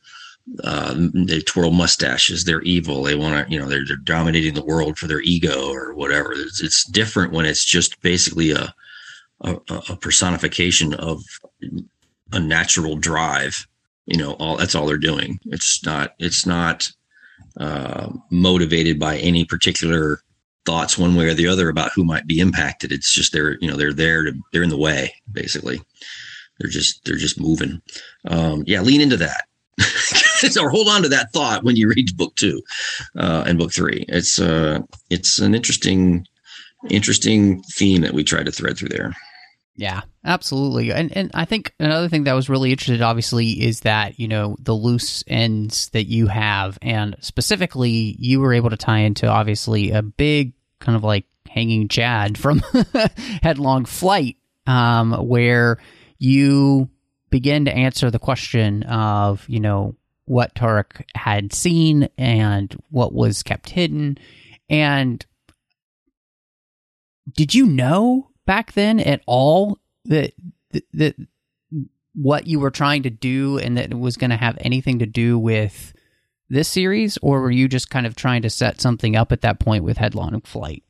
uh, they twirl mustaches. They're evil. They want to, you know, they're, they're dominating the world for their ego or whatever. It's, it's different when it's just basically a, a, a personification of a natural drive. You know, all that's all they're doing. It's not, it's not, uh, motivated by any particular thoughts one way or the other about who might be impacted. It's just they're you know they're there to they're in the way basically. They're just they're just moving. Um, yeah, lean into that. or hold on to that thought when you read book two uh, and book three. It's uh, it's an interesting interesting theme that we try to thread through there. Yeah, absolutely. And and I think another thing that was really interesting obviously is that, you know, the loose ends that you have and specifically you were able to tie into obviously a big kind of like hanging Chad from Headlong Flight um where you begin to answer the question of, you know, what Tarek had seen and what was kept hidden. And did you know back then at all that that, what you were trying to do and that it was going to have anything to do with this series? Or were you just kind of trying to set something up at that point with headlong flight?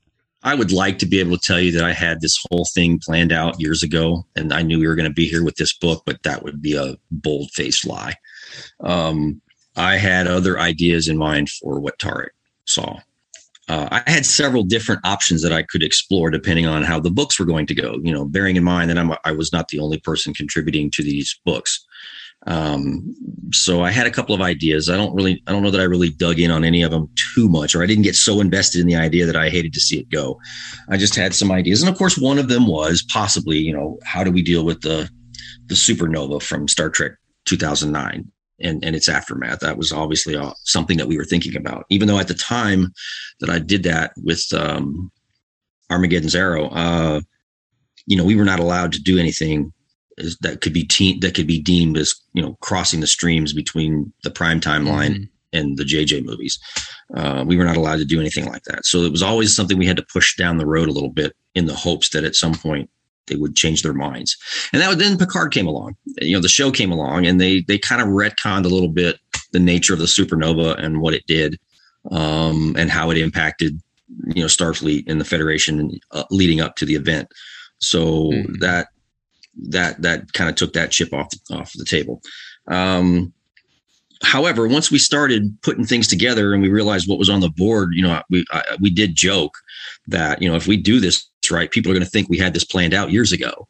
I would like to be able to tell you that i had this whole thing planned out years ago and i knew we were going to be here with this book but that would be a bold faced lie um, i had other ideas in mind for what tarek saw uh, I had several different options that I could explore depending on how the books were going to go. You know, bearing in mind that I'm, I was not the only person contributing to these books. Um, so I had a couple of ideas. I don't really, I don't know that I really dug in on any of them too much, or I didn't get so invested in the idea that I hated to see it go. I just had some ideas, and of course, one of them was possibly, you know, how do we deal with the the supernova from Star Trek 2009? And, and its aftermath. That was obviously uh, something that we were thinking about. Even though at the time that I did that with um, Armageddon's Arrow, uh, you know, we were not allowed to do anything that could be te- that could be deemed as you know crossing the streams between the prime timeline mm-hmm. and the JJ movies. Uh, we were not allowed to do anything like that. So it was always something we had to push down the road a little bit in the hopes that at some point they would change their minds. And that then Picard came along. You know, the show came along and they they kind of retconned a little bit the nature of the supernova and what it did, um, and how it impacted you know Starfleet and the Federation uh, leading up to the event. So mm. that that that kind of took that chip off off the table. Um, however, once we started putting things together and we realized what was on the board, you know, we I, we did joke that you know if we do this right, people are going to think we had this planned out years ago.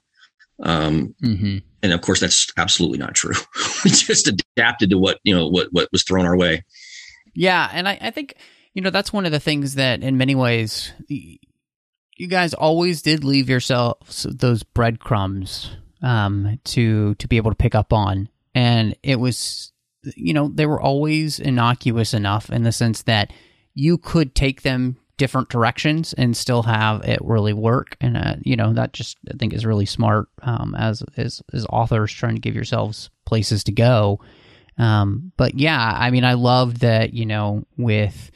Um, mm-hmm. And of course, that's absolutely not true. we just adapted to what you know what what was thrown our way. Yeah, and I, I think you know that's one of the things that, in many ways, you guys always did leave yourselves those breadcrumbs um, to to be able to pick up on, and it was you know they were always innocuous enough in the sense that you could take them different directions and still have it really work. And uh, you know that just I think is really smart um, as as as authors trying to give yourselves places to go. Um, but yeah, I mean, I love that you know with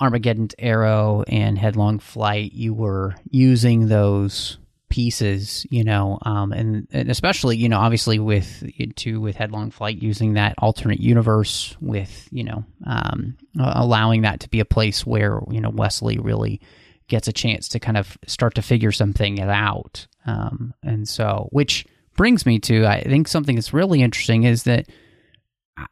Armageddon's Arrow and Headlong Flight, you were using those pieces, you know, um, and, and especially, you know, obviously with to with Headlong Flight using that alternate universe with, you know, um, allowing that to be a place where you know Wesley really gets a chance to kind of start to figure something out, um, and so which brings me to I think something that's really interesting is that uh,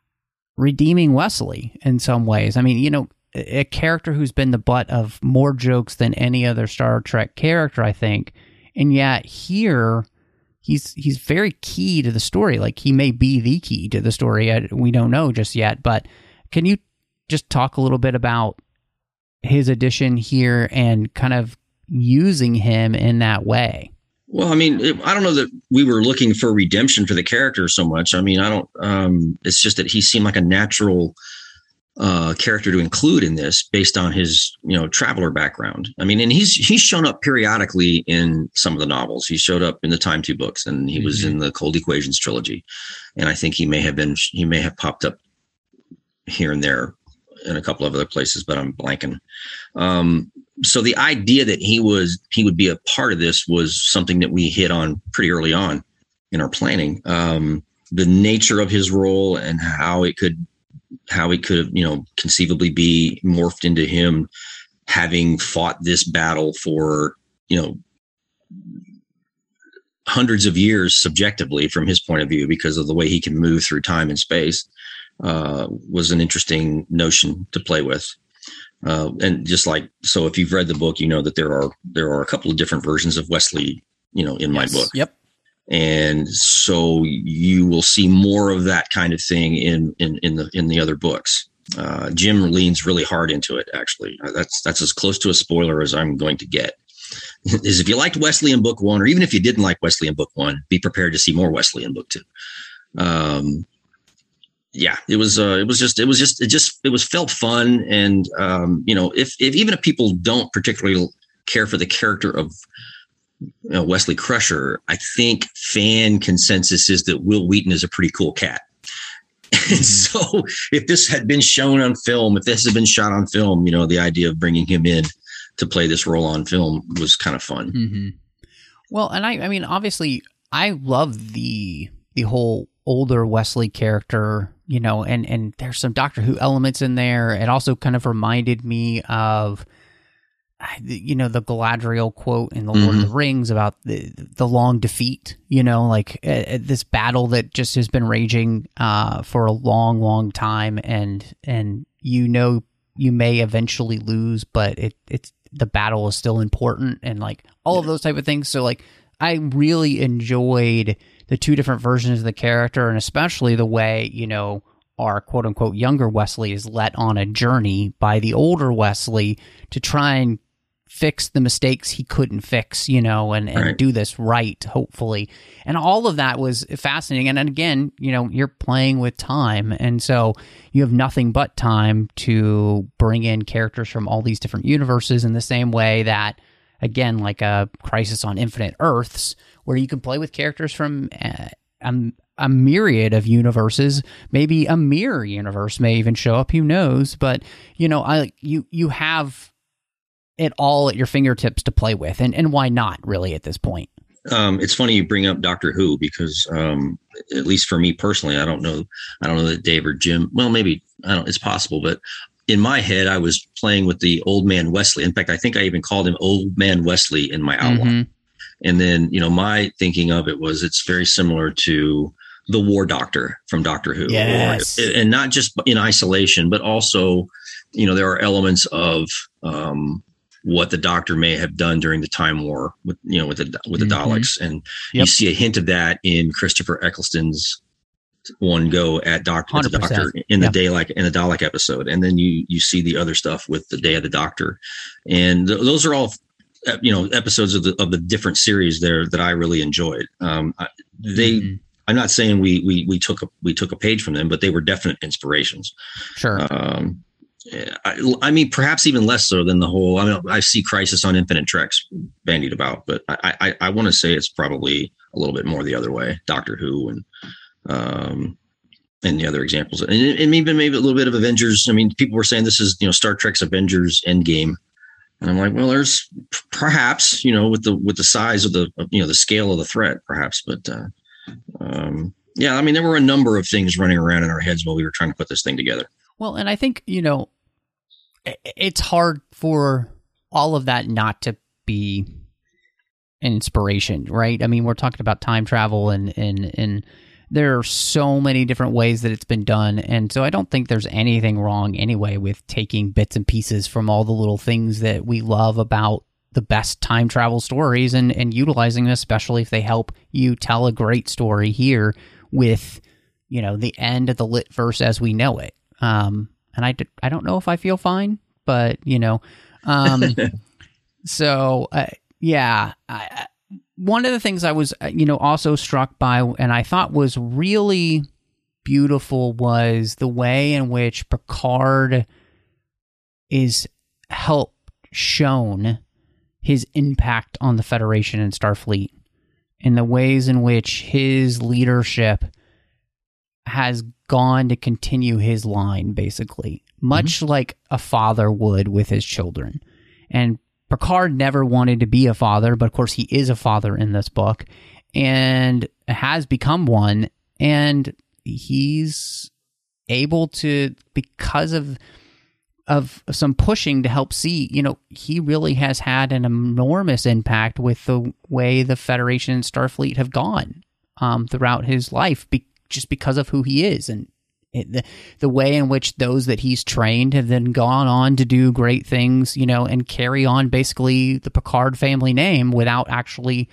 redeeming Wesley in some ways. I mean, you know, a character who's been the butt of more jokes than any other Star Trek character, I think and yet here, he's he's very key to the story. Like he may be the key to the story. We don't know just yet, but can you just talk a little bit about his addition here and kind of using him in that way? Well, I mean, I don't know that we were looking for redemption for the character so much. I mean, I don't. Um, it's just that he seemed like a natural uh, character to include in this based on his you know traveler background. I mean, and he's he's shown up periodically in some of the novels. He showed up in the Time Two books, and he mm-hmm. was in the Cold Equations trilogy. And I think he may have been he may have popped up here and there in a couple of other places, but I'm blanking. Um, so the idea that he was he would be a part of this was something that we hit on pretty early on in our planning. Um, the nature of his role and how it could how it could you know conceivably be morphed into him having fought this battle for you know hundreds of years subjectively from his point of view because of the way he can move through time and space uh, was an interesting notion to play with. Uh, and just like so, if you've read the book, you know that there are there are a couple of different versions of Wesley, you know, in yes. my book. Yep. And so you will see more of that kind of thing in in in the in the other books. Uh, Jim leans really hard into it. Actually, uh, that's that's as close to a spoiler as I'm going to get. Is if you liked Wesley in book one, or even if you didn't like Wesley in book one, be prepared to see more Wesley in book two. Um, yeah, it was uh, it was just it was just it just it was felt fun, and um, you know, if if even if people don't particularly care for the character of you know, Wesley Crusher, I think fan consensus is that Wil Wheaton is a pretty cool cat. Mm-hmm. so if this had been shown on film, if this had been shot on film, you know, the idea of bringing him in to play this role on film was kind of fun. Mm-hmm. Well, and I, I mean, obviously, I love the the whole older Wesley character you know, and and there's some Doctor Who elements in there. It also kind of reminded me of you know the Galadriel quote in the Lord mm-hmm. of the Rings about the the long defeat. You know, like uh, this battle that just has been raging uh, for a long, long time, and and you know you may eventually lose, but it it's the battle is still important, and like all of those type of things. So like I really enjoyed the two different versions of the character, and especially the way you know our quote unquote younger Wesley is let on a journey by the older Wesley to try and fix the mistakes he couldn't fix, you know, and, and right. do this right, hopefully. And all of that was fascinating. And, and again, you know, you're playing with time. And so you have nothing but time to bring in characters from all these different universes in the same way that, again, like a Crisis on Infinite Earths where you can play with characters from uh, a, a myriad of universes. Maybe a mirror universe may even show up. Who knows? But you know, I you you have it all at your fingertips to play with, and and why not? Really, at this point. Um, it's funny you bring up Doctor Who because, um, at least for me personally, I don't know. I don't know that Dave or Jim. Well, maybe I don't. It's possible, but in my head, I was playing with the old man Wesley. In fact, I think I even called him Old Man Wesley in my outline. Mm-hmm. And then, you know, my thinking of it was it's very similar to the War Doctor from Doctor Who. Yes. Or, and not just in isolation, but also, you know, there are elements of um, what the Doctor may have done during the Time War with, you know, with the with the mm-hmm. Daleks, and yep. you see a hint of that in Christopher Eccleston's one go at Doctor the Doctor in the day like in the Dalek episode, and then you you see the other stuff with the Day of the Doctor, and th- those are all you know episodes of the of the different series there that I really enjoyed. Um, I, they, mm-hmm. I'm not saying we we we took a we took a page from them, but they were definite inspirations. Sure. Um, I, mean, perhaps even less so than the whole. I mean, I see Crisis on Infinite Treks bandied about, but I I, I want to say it's probably a little bit more the other way. Doctor Who and um, and the other examples, and, and even maybe a little bit of Avengers. I mean, people were saying this is you know Star Trek's Avengers Endgame and I'm like, well, there's perhaps, you know, with the with the size of the you know the scale of the threat, perhaps, but uh, um, yeah, I mean, there were a number of things running around in our heads while we were trying to put this thing together. Well, and I think you know, it's hard for all of that not to be an inspiration, right? I mean, we're talking about time travel and and and there are so many different ways that it's been done and so i don't think there's anything wrong anyway with taking bits and pieces from all the little things that we love about the best time travel stories and, and utilizing them, especially if they help you tell a great story here with, you know, the end of the lit verse as we know it. Um, and I, d- I don't know if I feel fine, but, you know, um, so, uh, yeah, I, I- one of the things I was, uh, you know, also struck by and I thought was really beautiful was the way in which Picard is help shown his impact on the Federation and Starfleet and the ways in which his leadership has gone to continue his line, basically, much like a father would with his children. And Picard never wanted to be a father, but of course, he is a father in this book and has become one. And he's able to, because of of some pushing to help see, you know, he really has had an enormous impact with the way the Federation and Starfleet have gone um, throughout his life, be- just because of who he is and it, the the way in which those that he's trained have then gone on to do great things, you know, and carry on basically the Picard family name without actually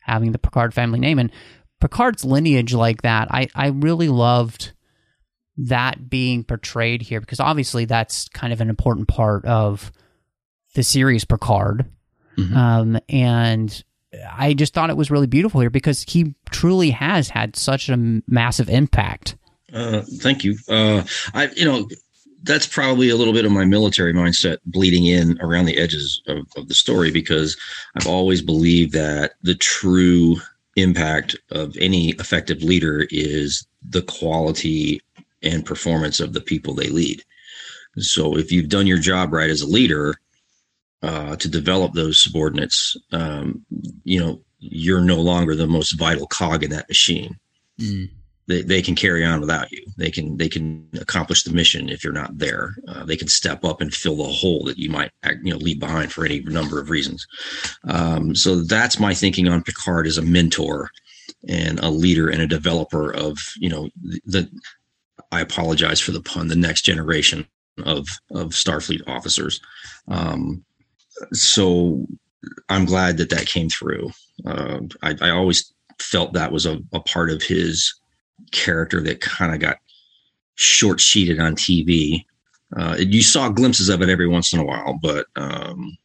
having the Picard family name and Picard's lineage like that. I I really loved that being portrayed here because obviously that's kind of an important part of the series Picard. Mhm. Um, and I just thought it was really beautiful here because he truly has had such a massive impact. Uh, thank you. Uh, I, you know, that's probably a little bit of my military mindset bleeding in around the edges of, of the story because I've always believed that the true impact of any effective leader is the quality and performance of the people they lead. So if you've done your job right as a leader uh, to develop those subordinates, um, you know, you're no longer the most vital cog in that machine they, they can carry on without you. They can they can accomplish the mission if you're not there. Uh, they can step up and fill the hole that you might you know leave behind for any number of reasons. Um, so that's my thinking on Picard as a mentor and a leader and a developer of you know the. I apologize for the pun. The next generation of of Starfleet officers. Um, so I'm glad that that came through. Uh, I, I always felt that was a, a part of his character that kind of got short sheeted on TV. Uh, you saw glimpses of it every once in a while, but um,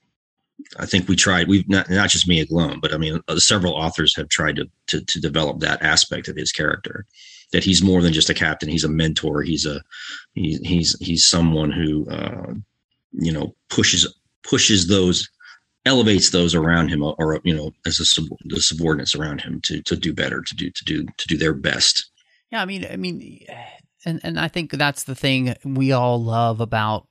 I think we tried. We've not not just me alone, but I mean, uh, several authors have tried to, to to develop that aspect of his character. That he's more than just a captain. He's a mentor. He's a he's he's he's someone who uh, you know pushes pushes those elevates those around him or you know as sub, the subordinates around him to to do better to do to do to do their best Yeah, I mean, I mean, and and I think that's the thing we all love about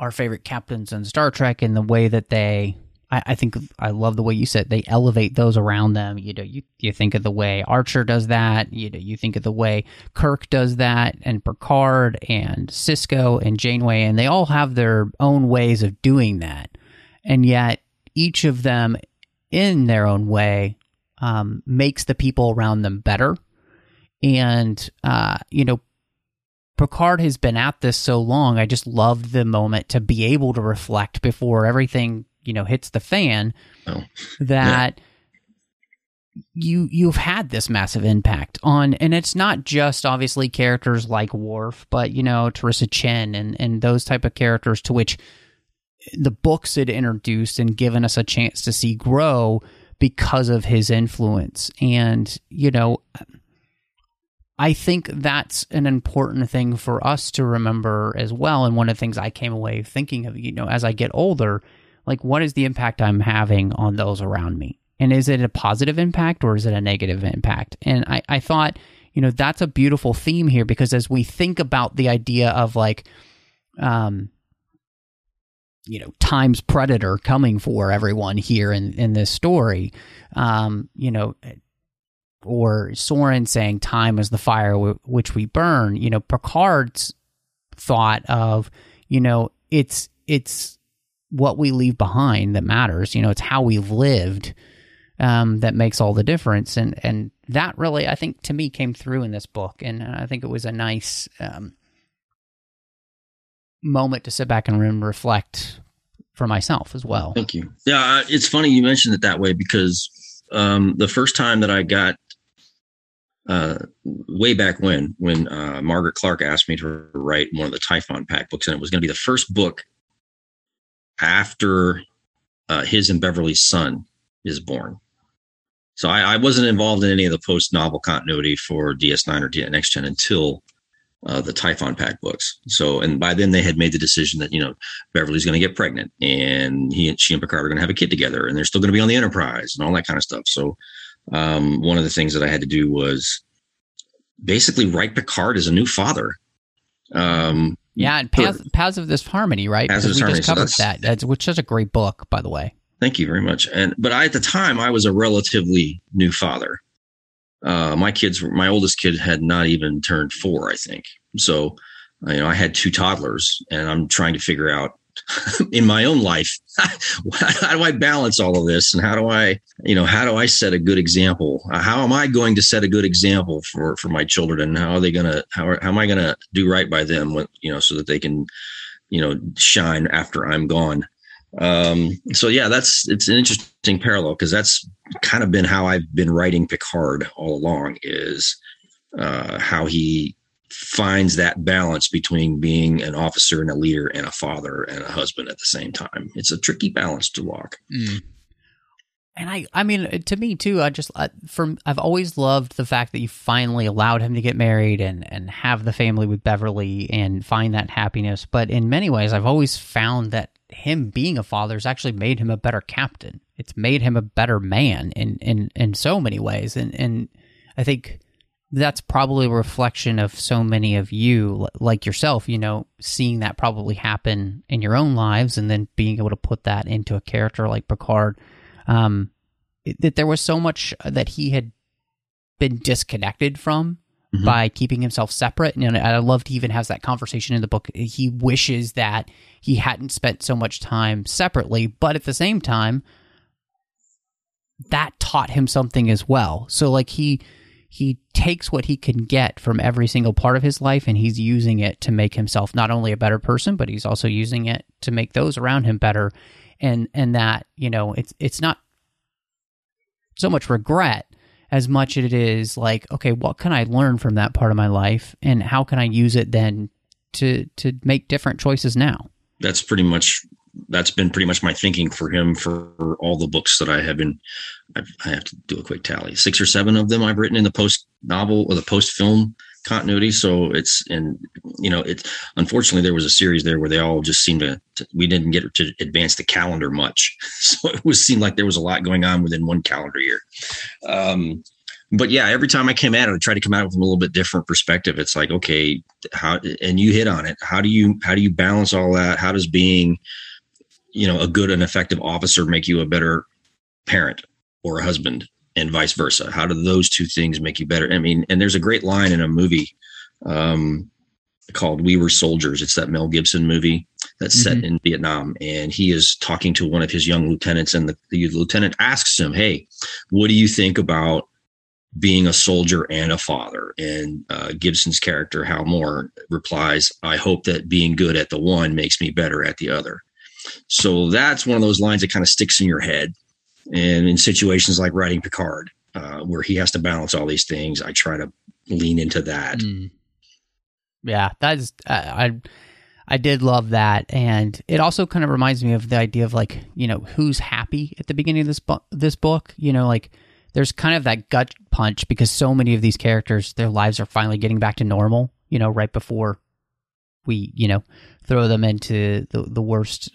our favorite captains in Star Trek and the way that they. I, I think I love the way you said they elevate those around them. You know, you you think of the way Archer does that. You know, you think of the way Kirk does that, and Picard and Sisko and Janeway, and they all have their own ways of doing that, and yet each of them, in their own way, um, makes the people around them better and uh, you know Picard has been at this so long. I just loved the moment to be able to reflect before everything you know hits the fan. Oh, that you you've had this massive impact on, and it's not just obviously characters like Worf, but you know T'Ryssa Chen and and those type of characters to which the books had introduced and given us a chance to see grow because of his influence. And you know. I think that's an important thing for us to remember as well. And one of the things I came away thinking of, you know, as I get older, like what is the impact I'm having on those around me? And is it a positive impact or is it a negative impact? And I, I thought, you know, that's a beautiful theme here because as we think about the idea of like, um, you know, time's predator coming for everyone here in, in this story, um, you know, or Soran saying time is the fire w- which we burn. You know, Picard's thought of, you know, it's it's what we leave behind that matters. You know, it's how we've lived um, that makes all the difference, and and that really, I think, to me, came through in this book, and I think it was a nice um, moment to sit back and reflect for myself as well. Thank you. Yeah, it's funny you mentioned it that way because um, the first time that I got uh, way back when, when uh, Margaret Clark asked me to write one of the Typhon Pact books, and it was going to be the first book after uh, his and Beverly's son is born. So I, I, wasn't involved in any of the post novel continuity for DS9 or Next Gen until uh, the Typhon Pact books. So, and by then they had made the decision that you know Beverly's going to get pregnant, and he and she and Picard are going to have a kid together, and they're still going to be on the Enterprise and all that kind of stuff. So, um, one of the things that I had to do was basically write Picard as a new father. Um, yeah, and Paths, Paths of Disharmony, right? Paths of we Disharmony. just covered so that. That's which is a great book, by the way. Thank you very much. And but I, at the time, I was a relatively new father. Uh, my kids, my oldest kid had not even turned four, I think. So, you know, I had two toddlers, and I'm trying to figure out in my own life how do I balance all of this, and how do I, you know, how do I set a good example? How am I going to set a good example for for my children, and how are they gonna how, are, how am I gonna do right by them, when, you know, so that they can, you know, shine after I'm gone. Um, so yeah, that's it's an interesting parallel because that's kind of been how I've been writing Picard all along is uh, how he finds that balance between being an officer and a leader and a father and a husband at the same time. It's a tricky balance to walk. Mm. And I, I mean, to me too. I just, I, from I've always loved the fact that you finally allowed him to get married and and have the family with Beverly and find that happiness. But in many ways, I've always found that him being a father has actually made him a better captain. It's made him a better man in in in so many ways. And and I think that's probably a reflection of so many of you like yourself you know seeing that probably happen in your own lives and then being able to put that into a character like picard um, that there was so much that he had been disconnected from mm-hmm. by keeping himself separate. And i loved he even has that conversation in the book. He wishes that he hadn't spent so much time separately but at the same time that taught him something as well. So like he he takes what he can get from every single part of his life and he's using it to make himself not only a better person but he's also using it to make those around him better. And and that you know it's it's not so much regret as much as it is like okay what can i learn from that part of my life and how can i use it then to to make different choices now that's pretty much that's been pretty much my thinking for him for all the books that I have been. I've, I have to do a quick tally. Six or seven of them I've written in the post novel or the post film continuity. So it's and you know it's unfortunately there was a series there where they all just seemed to, to, we didn't get to advance the calendar much, so it was seemed like there was a lot going on within one calendar year. Um, but yeah, every time I came at it, I try to come at it from a little bit different perspective. It's like okay, how and you hit on it. How do you how do you balance all that? How does being you know a good and effective officer make you a better parent or a husband and vice versa how do those two things make you better i mean and there's a great line in a movie um, called we were soldiers it's that mel gibson movie that's mm-hmm. set in vietnam and he is talking to one of his young lieutenants and the, the lieutenant asks him hey what do you think about being a soldier and a father. And uh, Gibson's character, Hal Moore, replies, I hope that being good at the one makes me better at the other. So that's one of those lines that kind of sticks in your head. And in situations like writing Picard, uh, where he has to balance all these things, I try to lean into that. Mm. Yeah, that is, uh, I, I did love that, and it also kind of reminds me of the idea of like, you know, who's happy at the beginning of this book. This book, you know, like there's kind of that gut punch because so many of these characters, their lives are finally getting back to normal. You know, right before we, you know, throw them into the the worst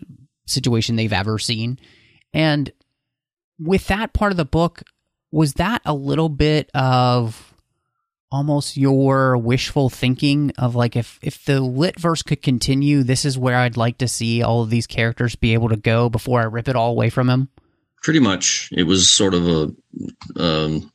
situation they've ever seen. And with that part of the book, was that a little bit of almost your wishful thinking of like if if the lit verse could continue, this is where I'd like to see all of these characters be able to go before I rip it all away from him? Pretty much. It was sort of a um,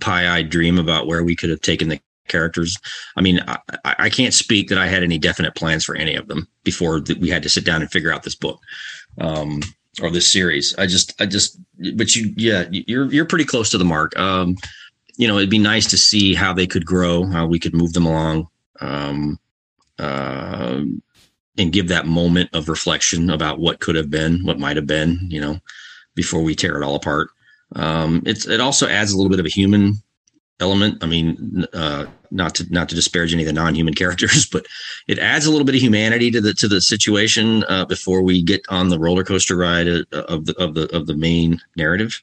pie-eyed dream about where we could have taken the characters. I mean, I, I, can't speak that I had any definite plans for any of them before we had to sit down and figure out this book um, or this series. I just, I just, but you, yeah, you're you're pretty close to the mark. Um, you know, it'd be nice to see how they could grow, how we could move them along. Um, uh, and give that moment of reflection about what could have been, what might have been, you know, before we tear it all apart. Um, it's it also adds a little bit of a human element. I mean, uh, not to not to disparage any of the non-human characters, but it adds a little bit of humanity to the to the situation uh, before we get on the roller coaster ride uh, of the of the of the main narrative.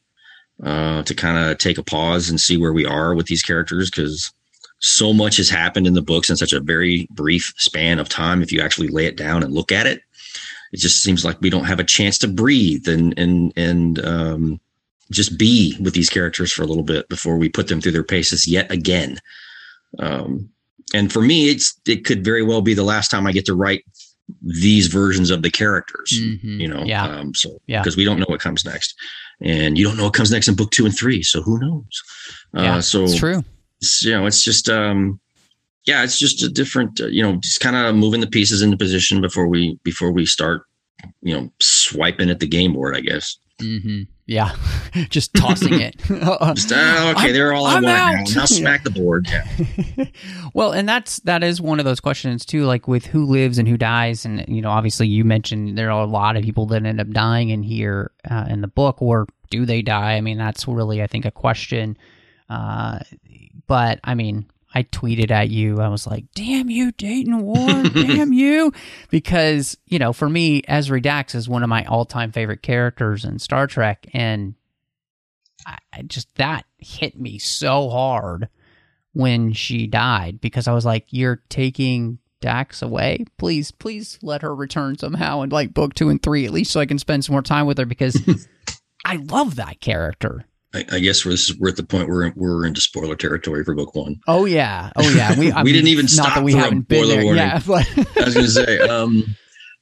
Uh, to kind of take a pause and see where we are with these characters because so much has happened in the books in such a very brief span of time. If you actually lay it down and look at it, it just seems like we don't have a chance to breathe and and and um, just be with these characters for a little bit before we put them through their paces yet again. Um, and for me, it's it could very well be the last time I get to write these versions of the characters. Mhm. You know, Yeah. Um, so Yeah. because we don't know what comes next, and you don't know what comes next in book two and three. So who knows? yeah, uh, so it's true. it's, you know, it's just um, yeah, it's just a different, uh, you know, just kind of moving the pieces into position before we before we start, you know, swiping at the game board. I guess. hmm Yeah, just tossing it. Just, uh, okay, I'm- they're all I I'm want out. now. Now smack the board. Yeah. well, and that's that is one of those questions too, like with who lives and who dies, and you know, obviously you mentioned there are a lot of people that end up dying in here uh, in the book, or do they die? I mean, that's really I think a question. Uh, but I mean, I tweeted at you. I was like, "Damn you, Dayton Ward! damn you!" Because you know, for me, Ezri Dax is one of my all-time favorite characters in Star Trek, and I, I just that hit me so hard when she died because I was like, "You're taking Dax away. Please, please let her return somehow in like book two and three, at least so I can spend some more time with her because I love that character." I, I guess we're, we're at the point where we're into spoiler territory for book one. Oh yeah, oh yeah. We, We mean, didn't even stop that we for a haven't been there. warning. Yeah, but I was going to say, um,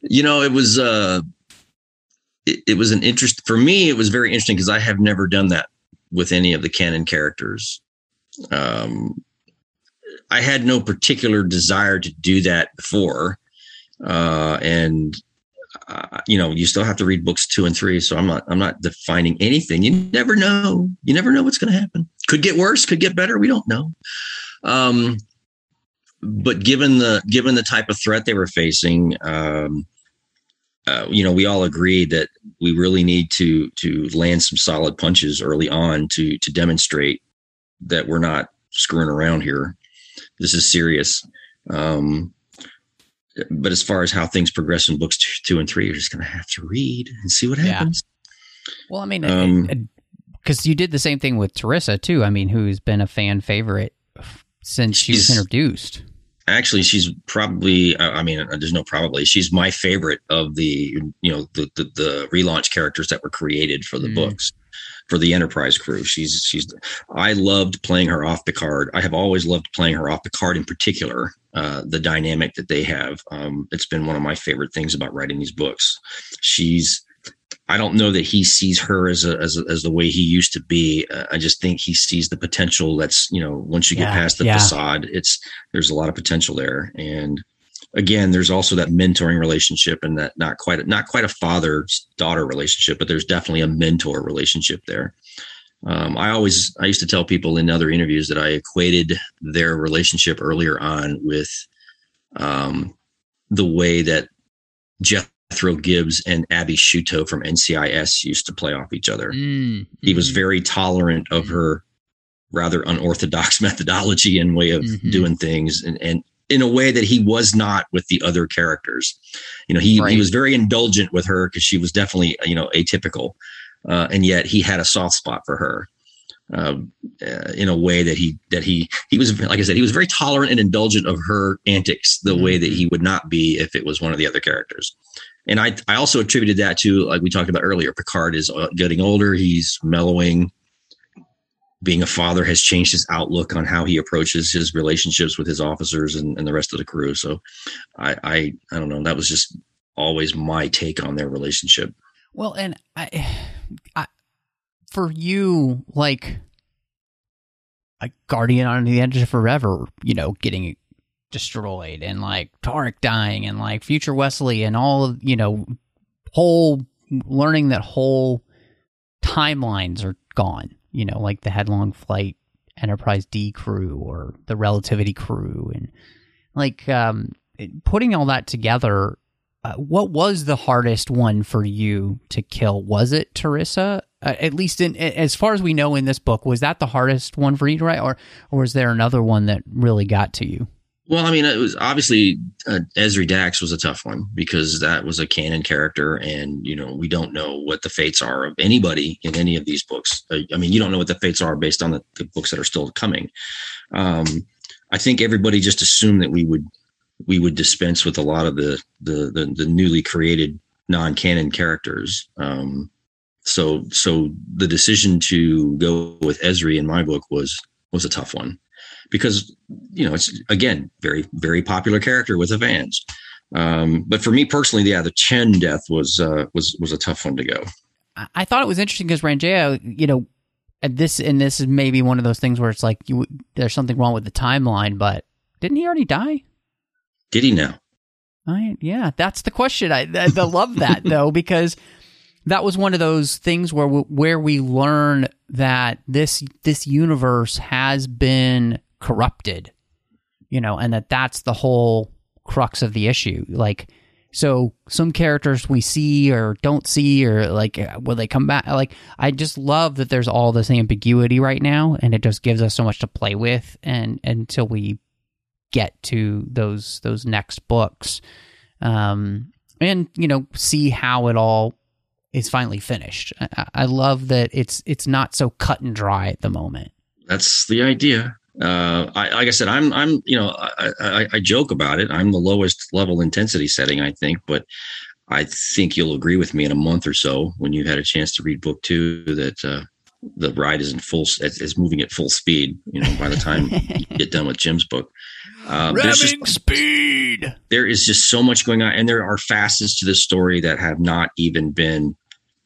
you know, it was uh, it, it was an interest for me. It was very interesting because I have never done that with any of the canon characters. Um, I had no particular desire to do that before, uh, and uh, you know, you still have to read books two and three. So I'm not, I'm not defining anything. You never know. You never know what's going to happen. Could get worse. Could get better. We don't know. Um, but given the given the type of threat they were facing, um, uh, you know, we all agreed that we really need to to land some solid punches early on to to demonstrate that we're not screwing around here. This is serious. Um, but as far as how things progress in books two, two and three, you're just going to have to read and see what Yeah. happens. well, I mean, Um, because you did the same thing with T'Ryssa too. I mean, who's been a fan favorite since she was She's- introduced. actually she's probably i I mean uh, there's no probably she's my favorite of the you know the the, the relaunch characters that were created for the Mm. books for the enterprise crew she's she's i loved playing her off Picard i have always loved playing her off Picard in particular uh, the dynamic that they have um, it's been one of my favorite things about writing these books she's I don't know that he sees her as a, as a, as the way he used to be. Uh, I just think he sees the potential. That's you know once you get Yeah, past the yeah. facade, it's there's a lot of potential there. And again, there's also that mentoring relationship and that not quite not quite a father daughter relationship, but there's definitely a mentor relationship there. Um, I always I used to tell people in other interviews that I equated their relationship earlier on with um, the way that Jethro Gibbs and Abby Sciuto from NCIS used to play off each other. Mm, He was very tolerant of her rather unorthodox methodology and way of Mhm. doing things and, and in a way that he was not with the other characters. You know, he, Right. he was very indulgent with her because she was definitely, you know, atypical. Uh, and yet he had a soft spot for her. Um, uh, in a way that he that he he was like I said he was very tolerant and indulgent of her antics the way that he would not be if it was one of the other characters and I I also attributed that to like we talked about earlier. Picard is uh, getting older. He's mellowing. Being a father has changed his outlook on how he approaches his relationships with his officers and, and the rest of the crew. So, I, I I don't know. That was just always my take on their relationship. Well, and I, I, for you, like a guardian on the edge of forever, you know, getting destroyed, and like Tarek dying, and like future Wesley, and all of you know, whole learning that whole timelines are gone. You know, like the headlong flight Enterprise D crew or the Relativity crew, and like um, putting all that together uh, what was the hardest one for you to kill? Was it T'Ryssa? Uh, at least in as far as we know in this book, was that the hardest one for you to write, or or was there another one that really got to you? Well, I mean, it was obviously uh, Ezri Dax was a tough one because that was a canon character, and you know we don't know what the fates are of anybody in any of these books. Uh, I mean, you don't know what the fates are based on the, the books that are still coming. Um, I think everybody just assumed that we would we would dispense with a lot of the the the, the newly created non-canon characters. Um, so so the decision to go with Ezri in my book was was a tough one because you know it's again very very popular character with the fans. Um, but for me personally, yeah, the Chen death was uh, was was a tough one to go. I thought it was interesting because Rangea, you know, and this and this is maybe one of those things where it's like you there's something wrong with the timeline, but didn't he already die? Did he now? I, yeah, that's the question. I, I, I love that though because that was one of those things where we, where we learn that this this universe has been corrupted, you know, and that that's the whole crux of the issue. Like, so some characters we see or don't see, or like will they come back? Like, I just love that there's all this ambiguity right now, and it just gives us so much to play with, and until we get to those those next books, um, and you know, see how it all is finally finished. I, I love that it's it's not so cut and dry at the moment. That's the idea. Uh, I, like I said, I'm, I'm, you know, I, I, I, joke about it. I'm the lowest level intensity setting, I think, but I think you'll agree with me in a month or so when you've had a chance to read book two that uh, the ride is in full, is moving at full speed. You know, by the time you get done with Jim's book, uh, just, speed. There is just so much going on, and there are facets to this story that have not even been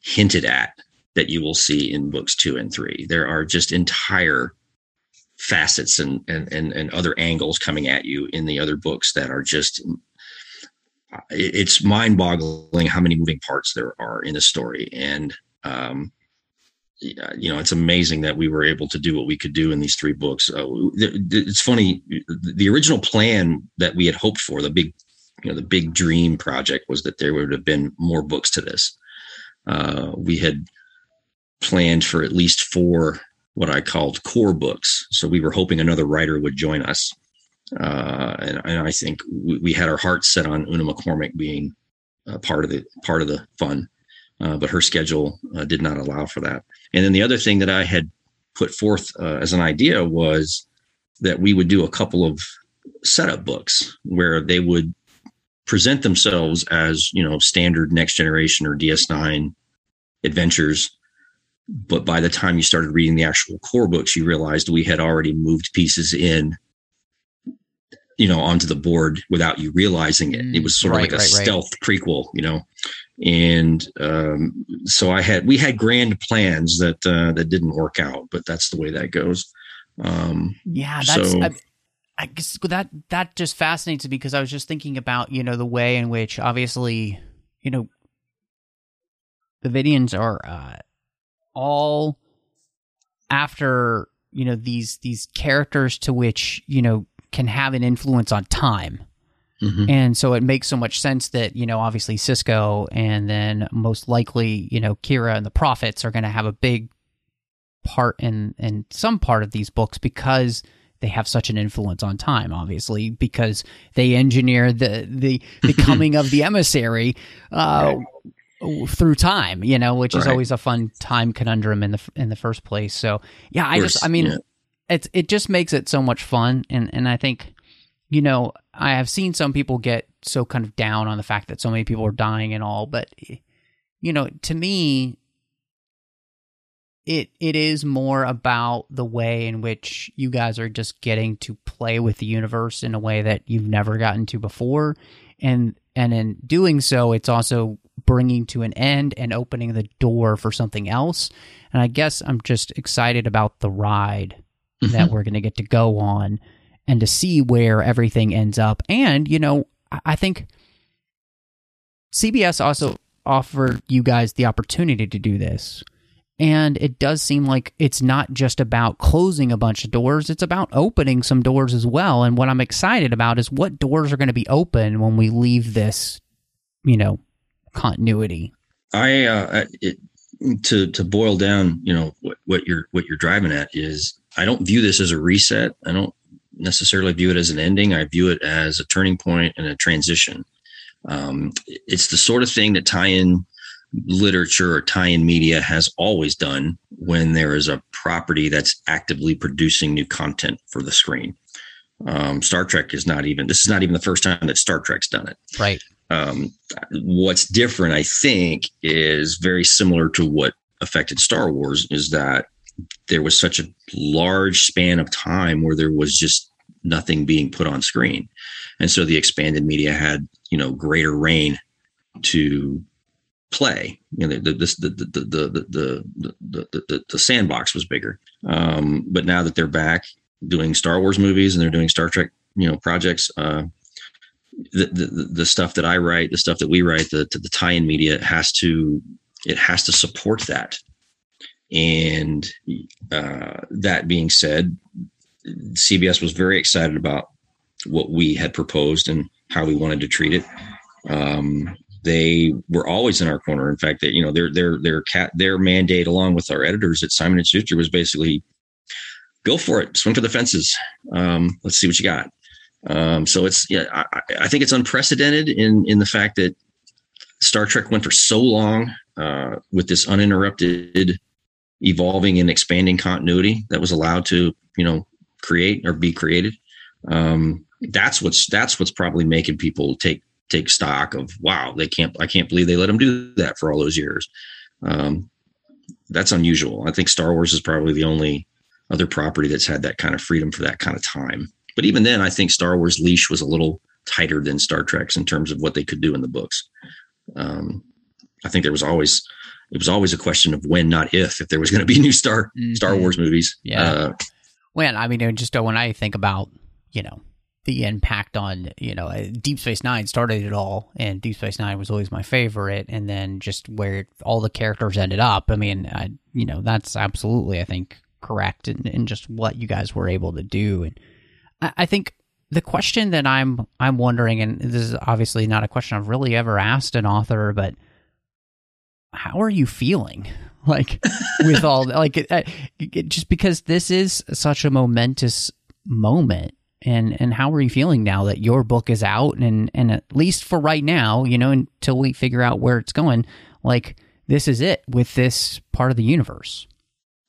hinted at that you will see in books two and three. There are just entire facets and, and and and other angles coming at you in the other books that are just it's mind-boggling how many moving parts there are in the story. And um you know it's amazing that we were able to do what we could do in these three books. Uh, it's funny the original plan that we had hoped for the big you know the big dream project was that there would have been more books to this. Uh, we had planned for at least four what I called core books. So we were hoping another writer would join us. Uh, and, and, I think we, we, had our hearts set on Una McCormack being part of the part of the fun, uh, but her schedule uh, did not allow for that. And then the other thing that I had put forth uh, as an idea was that we would do a couple of setup books where they would present themselves as you know standard next generation or DS9 adventures but by the time you started reading the actual core books you realized we had already moved pieces in you know onto the board without you realizing it. It was sort right, of like a right, stealth prequel you know? And um, so i had we had grand plans that uh, that didn't work out but that's the way that goes. Um, yeah that's so, I, I guess that that just fascinates me because i was just thinking about you know the way in which obviously you know the Devidians are uh, all after you know these these characters to which you know can have an influence on time. Mm-hmm. And so it makes so much sense that, you know, obviously Sisko and then most likely, you know, Kira and the Prophets are going to have a big part in in some part of these books because they have such an influence on time obviously because they engineer the the the coming of the emissary uh, through time, you know, which is always a fun time conundrum in the in the first place. So yeah, I just I mean, yeah. it's it just makes it so much fun, and and I think you know I have seen some people get so kind of down on the fact that so many people are dying and all, but eh, you know, to me, it it is more about the way in which you guys are just getting to play with the universe in a way that you've never gotten to before and and in doing so it's also bringing to an end and opening the door for something else. And I guess I'm just excited about the ride mm-hmm. that we're going to get to go on and to see where everything ends up. And, you know, I think CBS also offered you guys the opportunity to do this. And it does seem like it's not just about closing a bunch of doors, it's about opening some doors as well. And what I'm excited about is what doors are going to be open when we leave this you know, continuity. I uh, it, to to boil down, you know, what, what you're what you're driving at is I don't view this as a reset. I don't necessarily view it as an ending. I view it as a turning point and a transition. Um, it's the sort of thing that tie-in literature or tie-in media has always done when there is a property that's actively producing new content for the screen. Um, Star Trek is not even this is not even the first time that Star Trek's done it. Right. Um, what's different, I think, is very similar to what affected Star Wars is that there was such a large span of time where there was just nothing being put on screen. And so the expanded media had, you know, greater reign to play. You know, the the the the the the the, the, the, sandbox was bigger. Um, but now that they're back doing Star Wars movies and they're doing Star Trek, you know, projects, uh, the, the, stuff that I write, the stuff that we write, the, the tie-in media has to, it has to support that. And uh, that being said, CBS was very excited about what we had proposed and how we wanted to treat it. Um, they were always in our corner. In fact, that you know their their their cat their mandate along with our editors at Simon and Schuster was basically go for it, swing for the fences. Um, let's see what you got. Um, so it's yeah, I, I, think it's unprecedented in in the fact that Star Trek went for so long uh, with this uninterrupted evolving and expanding continuity that was allowed to you know create or be created. Um, that's what's that's what's probably making people take take stock of wow they can't I can't believe they let them do that for all those years. Um, that's unusual. I think Star Wars is probably the only other property that's had that kind of freedom for that kind of time. But even then, I think Star Wars leash was a little tighter than Star Trek's in terms of what they could do in the books. Um, I think there was always it was always a question of when, not if, if there was going to be new Star mm-hmm. Star Wars movies. Yeah. Uh, when I mean, just when I think about you know the impact on you know uh, Deep Space Nine started it all, and Deep Space Nine was always my favorite, and then just where all the characters ended up. I mean, I, you know that's absolutely I think correct in, in just what you guys were able to do, and I, think the question that I'm I'm wondering, and this is obviously not a question I've really ever asked an author, but how are you feeling? Like with all like it, it, just because this is such a momentous moment and and how are you feeling now that your book is out and and at least for right now you know until we figure out where it's going like this is it with this part of the universe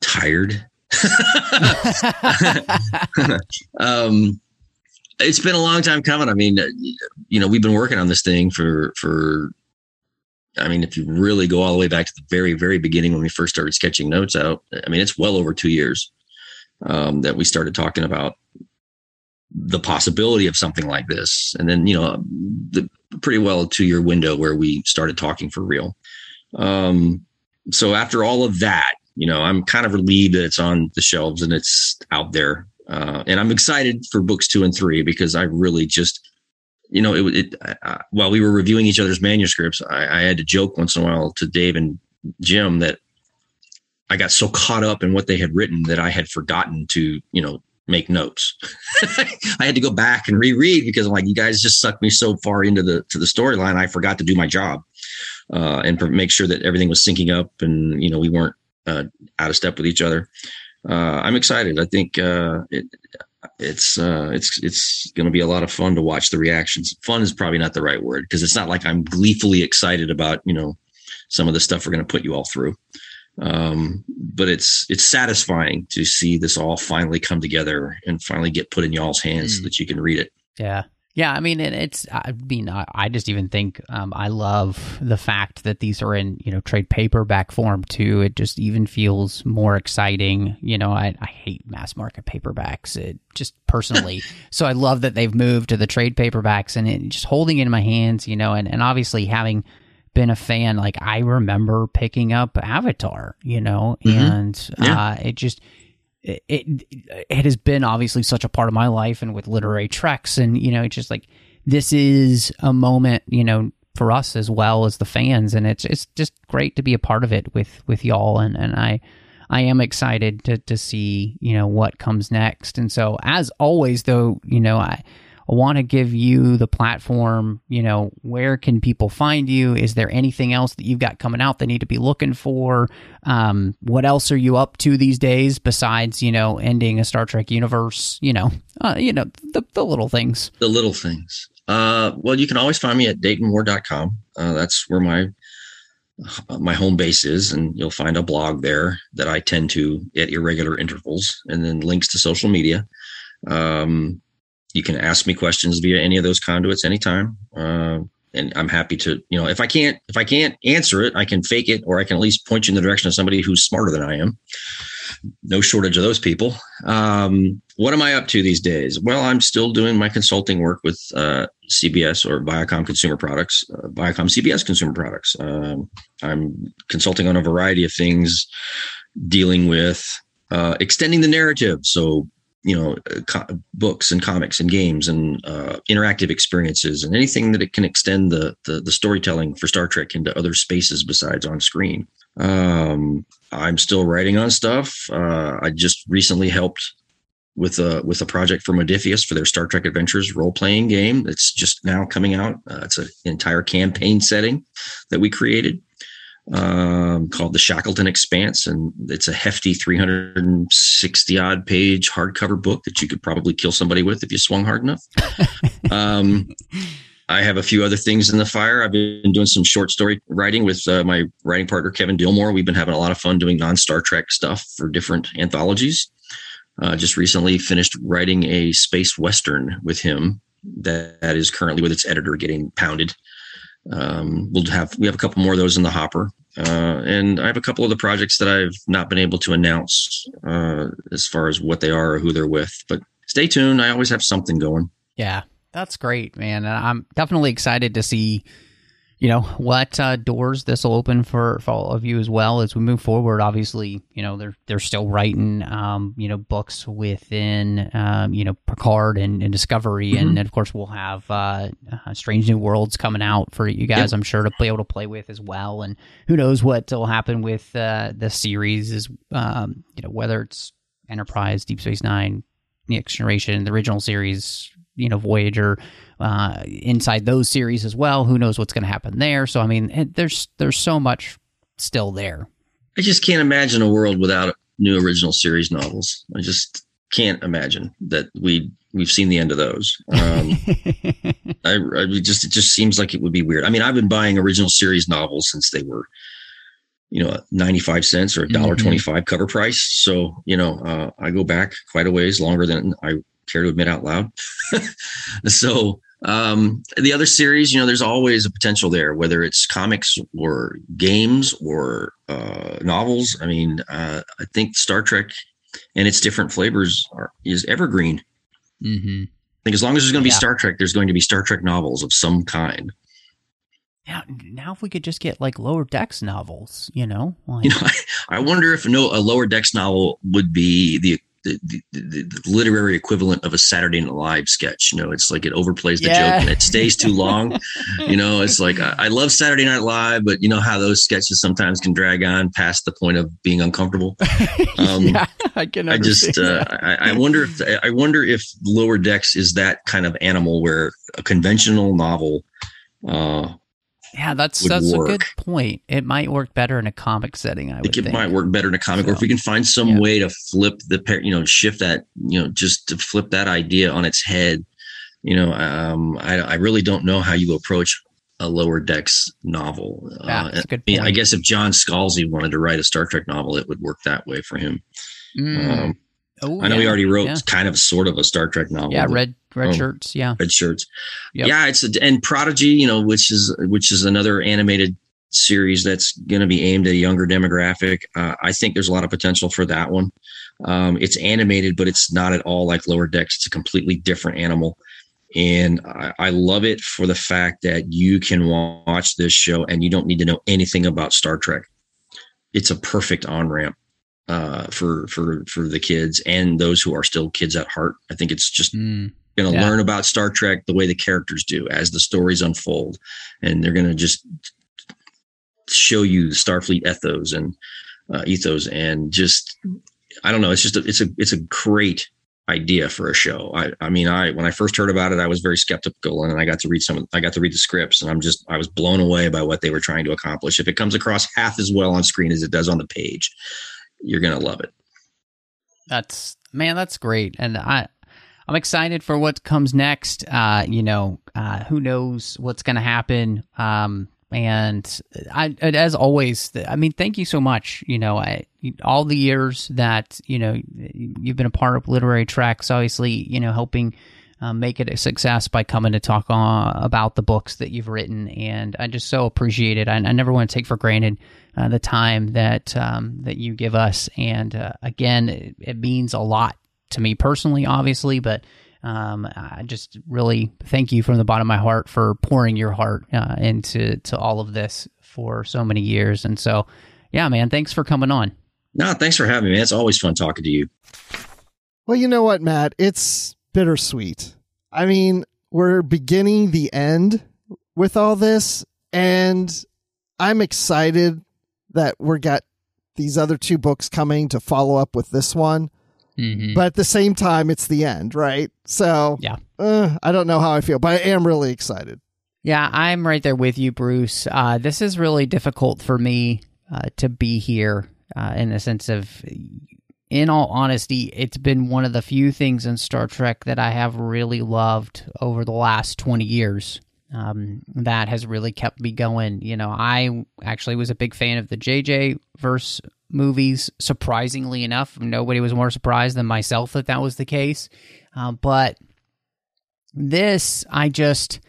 tired um it's been a long time coming i mean you know we've been working on this thing for for i mean if you really go all the way back to the very very beginning when we first started sketching notes out i mean it's well over two years um, that we started talking about the possibility of something like this. And then, you know, the pretty well two year window where we started talking for real. Um, so after all of that, you know, I'm kind of relieved that it's on the shelves and it's out there. Uh, and I'm excited for books two and three because I really just, you know, it, it while we were reviewing each other's manuscripts, I, I had to joke once in a while to Dave and Jim that I got so caught up in what they had written that I had forgotten to, you know, make notes. I had to go back and reread because I'm like, you guys just sucked me so far into the to the storyline. I forgot to do my job uh, and make sure that everything was syncing up and you know we weren't uh, out of step with each other. Uh, I'm excited. I think uh, it, it's uh, it's it's going to be a lot of fun to watch the reactions. Fun is probably not the right word because it's not like I'm gleefully excited about you know some of the stuff we're going to put you all through um, but it's it's satisfying to see this all finally come together and finally get put in y'all's hands mm. so that you can read it. Yeah. Yeah, I mean, it's. I mean, I, just even think um, I love the fact that these are in you know trade paperback form too. It just even feels more exciting. You know, I, I hate mass market paperbacks. It just personally, so I love that they've moved to the trade paperbacks and it, just holding it in my hands. You know, and and obviously having been a fan. Like I remember picking up Avatar, you know, mm-hmm. and yeah. uh, it just it, it, has been obviously such a part of my life and with literary treks and you know it's just like this is a moment you know for us as well as the fans. And it's it's just great to be a part of it with with y'all. And and I I am excited to to see you know what comes next. And so as always though you know I want to give you the platform. You know, where can people find you? Is there anything else that you've got coming out they need to be looking for? Um, what else are you up to these days besides you know ending a Star Trek universe? You know, uh, you know the the little things. The little things. Uh, well, you can always find me at DaytonWard.com. Uh, that's where my my home base is, and you'll find a blog there that I tend to at irregular intervals, and then links to social media. Um, you can ask me questions via any of those conduits anytime. Uh, and I'm happy to, you know, if I can't, if I can't answer it, I can fake it, or I can at least point you in the direction of somebody who's smarter than I am. No shortage of those people. Um, what am I up to these days? Well, I'm still doing my consulting work with uh, CBS or Viacom Consumer Products, uh, Viacom CBS Consumer Products. Um, I'm consulting on a variety of things dealing with uh, extending the narrative. So you know co- books and comics and games and uh, interactive experiences and anything that it can extend the, the, the storytelling for Star Trek into other spaces besides on screen. Um, I'm still writing on stuff. Uh, I just recently helped with a with a project for Modiphius for their Star Trek Adventures role playing game. It's just now coming out. Uh, it's an entire campaign setting that we created um, called the Shackleton Expanse, and it's a hefty 360 odd page hardcover book that you could probably kill somebody with if you swung hard enough. um, I have a few other things in the fire. I've been doing some short story writing with uh, my writing partner Kevin Dilmore. We've been having a lot of fun doing non Star Trek stuff for different anthologies. Uh, just recently finished writing a space western with him that, that is currently with its editor getting pounded. Um, we'll have we have a couple more of those in the hopper, uh, and I have a couple of the projects that I've not been able to announce uh, as far as what they are or who they're with. But stay tuned. I always have something going. Yeah, that's great, man. I'm definitely excited to see you know what uh, doors this will open for, for all of you as well as we move forward. Obviously, you know they're they're still writing um, you know books within um, you know Picard and, and Discovery, mm-hmm. and, of course we'll have uh, uh, Strange New Worlds coming out for you guys. Yep. I'm sure to be able to play with as well. And who knows what will happen with uh, the series is um, you know whether it's Enterprise, Deep Space Nine, Next Generation, the original series, you know Voyager uh, inside those series as well. Who knows what's going to happen there? So I mean, there's there's so much still there. I just can't imagine a world without new original series novels. I just can't imagine that we we've seen the end of those. Um, I, I, just it just seems like it would be weird. I mean, I've been buying original series novels since they were, you know, ninety five cents or a dollar mm-hmm. twenty five cover price. So you know, uh, I go back quite a ways longer than I care to admit out loud. so um, the other series, you know, there's always a potential there, whether it's comics or games or uh, novels. I mean, uh, I think Star Trek and its different flavors are, is evergreen. Mm-hmm. I think as long as there's going to be. Star Trek, there's going to be Star Trek novels of some kind. Now, now if we could just get like lower decks novels, you know, like- you know, I, I wonder if no a lower decks novel would be the the, the, the, literary equivalent of a Saturday Night Live sketch. You know, it's like it overplays the yeah. joke and it stays too long. you know, it's like I, I, love Saturday Night Live, but you know how those sketches sometimes can drag on past the point of being uncomfortable. Um, yeah, I can. I just uh, I, I, wonder if I wonder if Lower Decks is that kind of animal where a conventional novel uh, yeah, that's that's work. a good point. It might work better in a comic setting. I, I think it think. might work better in a comic, so, or if we can find some yeah. way to flip the pair, you know shift that you know just to flip that idea on its head. You know, um, I I really don't know how you approach a lower decks novel. Yeah, uh, that's a good point. I guess if John Scalzi wanted to write a Star Trek novel, it would work that way for him. Mm. Um, oh, I know yeah, he already wrote yeah. kind of sort of a Star Trek novel. Yeah, red red oh, shirts yeah. Red shirts. Yep. yeah it's a, and prodigy you know which is which is another animated series that's going to be aimed at a younger demographic uh, i think there's a lot of potential for that one. Um, it's animated but it's not at all like lower decks. It's a completely different animal. And I, I love it for the fact that you can watch this show and you don't need to know anything about star trek. It's a perfect on ramp uh, for for for the kids and those who are still kids at heart. I think it's just mm going to yeah. learn about Star Trek the way the characters do as the stories unfold, and they're going to just show you the Starfleet ethos and uh, ethos, and just I don't know. It's just a, it's a it's a great idea for a show. I, I mean, I when I first heard about it, I was very skeptical, and I got to read some. I got to read the scripts, and I'm just I was blown away by what they were trying to accomplish. If it comes across half as well on screen as it does on the page, you're gonna love it. That's man, that's great, and I I'm excited for what comes next. Uh, you know, uh, who knows what's going to happen. Um, and I, as always, I mean, thank you so much. You know, I, all the years that you know you've been a part of Literary Treks, obviously, you know, helping um, make it a success by coming to talk uh, about the books that you've written, and I just so appreciate it. I, I never want to take for granted uh, the time that um, that you give us, and uh, again, it, it means a lot to me personally, obviously, but um, I just really thank you from the bottom of my heart for pouring your heart uh, into to all of this for so many years. And so, yeah, man, thanks for coming on. No, thanks for having me. It's always fun talking to you. Well, you know what, Matt? It's bittersweet. I mean, we're beginning the end with all this, and I'm excited that we got these other two books coming to follow up with this one. Mm-hmm. But at the same time, it's the end, right? So, yeah, uh, I don't know how I feel, but I am really excited. Yeah, I'm right there with you, Bruce. Uh, this is really difficult for me uh, to be here uh, in the sense of, in all honesty, it's been one of the few things in Star Trek that I have really loved over the last 20 years. Um, that has really kept me going. You know, I actually was a big fan of the JJ verse movies. Surprisingly enough, nobody was more surprised than myself that that was the case. Uh, but this, I just,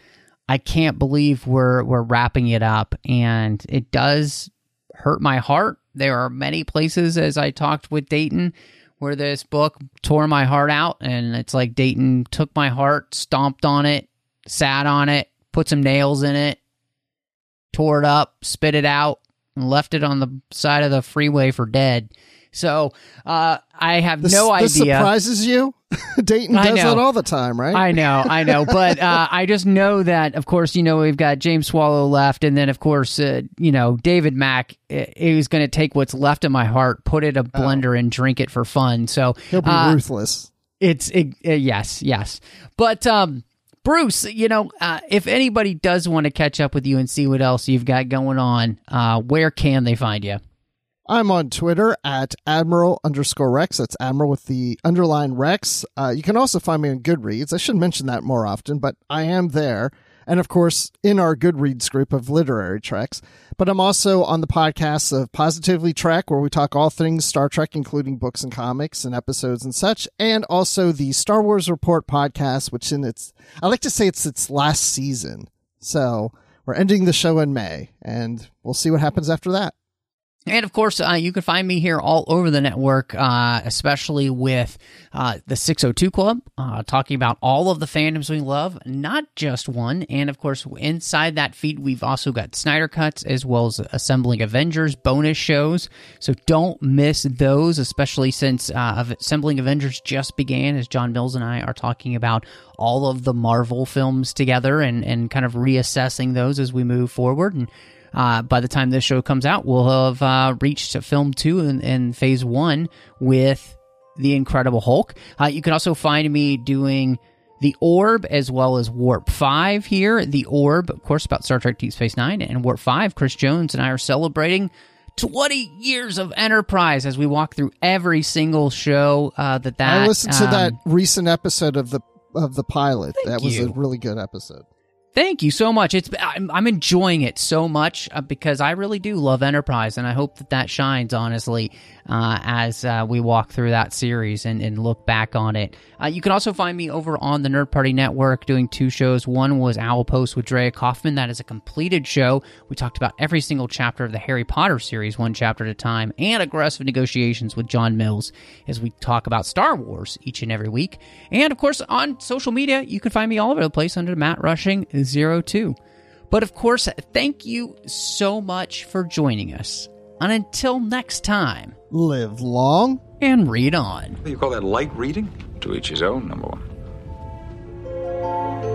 I can't believe we're we're wrapping it up, and it does hurt my heart. There are many places, as I talked with Dayton, where this book tore my heart out, and it's like Dayton took my heart, stomped on it, sat on it, put some nails in it, tore it up, spit it out, and left it on the side of the freeway for dead. So uh, I have this, no idea. this surprises you? Dayton does that all the time, right? I know, I know, but uh, I just know that, of course, you know we've got James Swallow left, and then of course, uh, you know David Mack is going to take what's left of my heart, put it a oh. blender, oh. and drink it for fun. So he'll be uh, ruthless. It's it, uh, yes, yes, but um, Bruce, you know, uh, if anybody does want to catch up with you and see what else you've got going on, uh, where can they find you? I'm on Twitter at Admiral underscore Rex. That's Admiral with the underline Rex. Uh, you can also find me on Goodreads. I should mention that more often, but I am there and of course in our Goodreads group of literary treks. But I'm also on the podcast of Positively Trek, where we talk all things Star Trek, including books and comics and episodes and such, and also the Star Wars Report podcast, which in its I like to say it's its last season. So we're ending the show in May, and we'll see what happens after that. And of course, uh, you can find me here all over the network, uh, especially with uh, the 602 Club, uh, talking about all of the fandoms we love, not just one. And of course, inside that feed, we've also got Snyder Cuts as well as Assembling Avengers bonus shows. So don't miss those, especially since uh, Assembling Avengers just began, as John Mills and I are talking about all of the Marvel films together and, and kind of reassessing those as we move forward. And uh, by the time this show comes out, we'll have uh, reached film two in, in, phase one with the Incredible Hulk. Uh, you can also find me doing the Orb as well as Warp 5 here. The Orb, of course, about Star Trek Deep Space Nine, and Warp 5, Chris Jones and I are celebrating 20 years of Enterprise as we walk through every single show uh, that that. I listened to um, that recent episode of the of the pilot. That was you. a really good episode. Thank you so much. It's I'm, I'm enjoying it so much uh, because I really do love Enterprise, and I hope that that shines honestly uh, as uh, we walk through that series and, and look back on it. Uh, you can also find me over on the Nerd Party Network doing two shows. One was Owl Post with Drea Kaufman. That is a completed show. We talked about every single chapter of the Harry Potter series, one chapter at a time, and Aggressive Negotiations with John Mills as we talk about Star Wars each and every week. And of course, on social media, you can find me all over the place under Matt Rushing 02. But of course, thank you so much for joining us. And until next time, live long and read on. You call that light reading? To each his own, number one.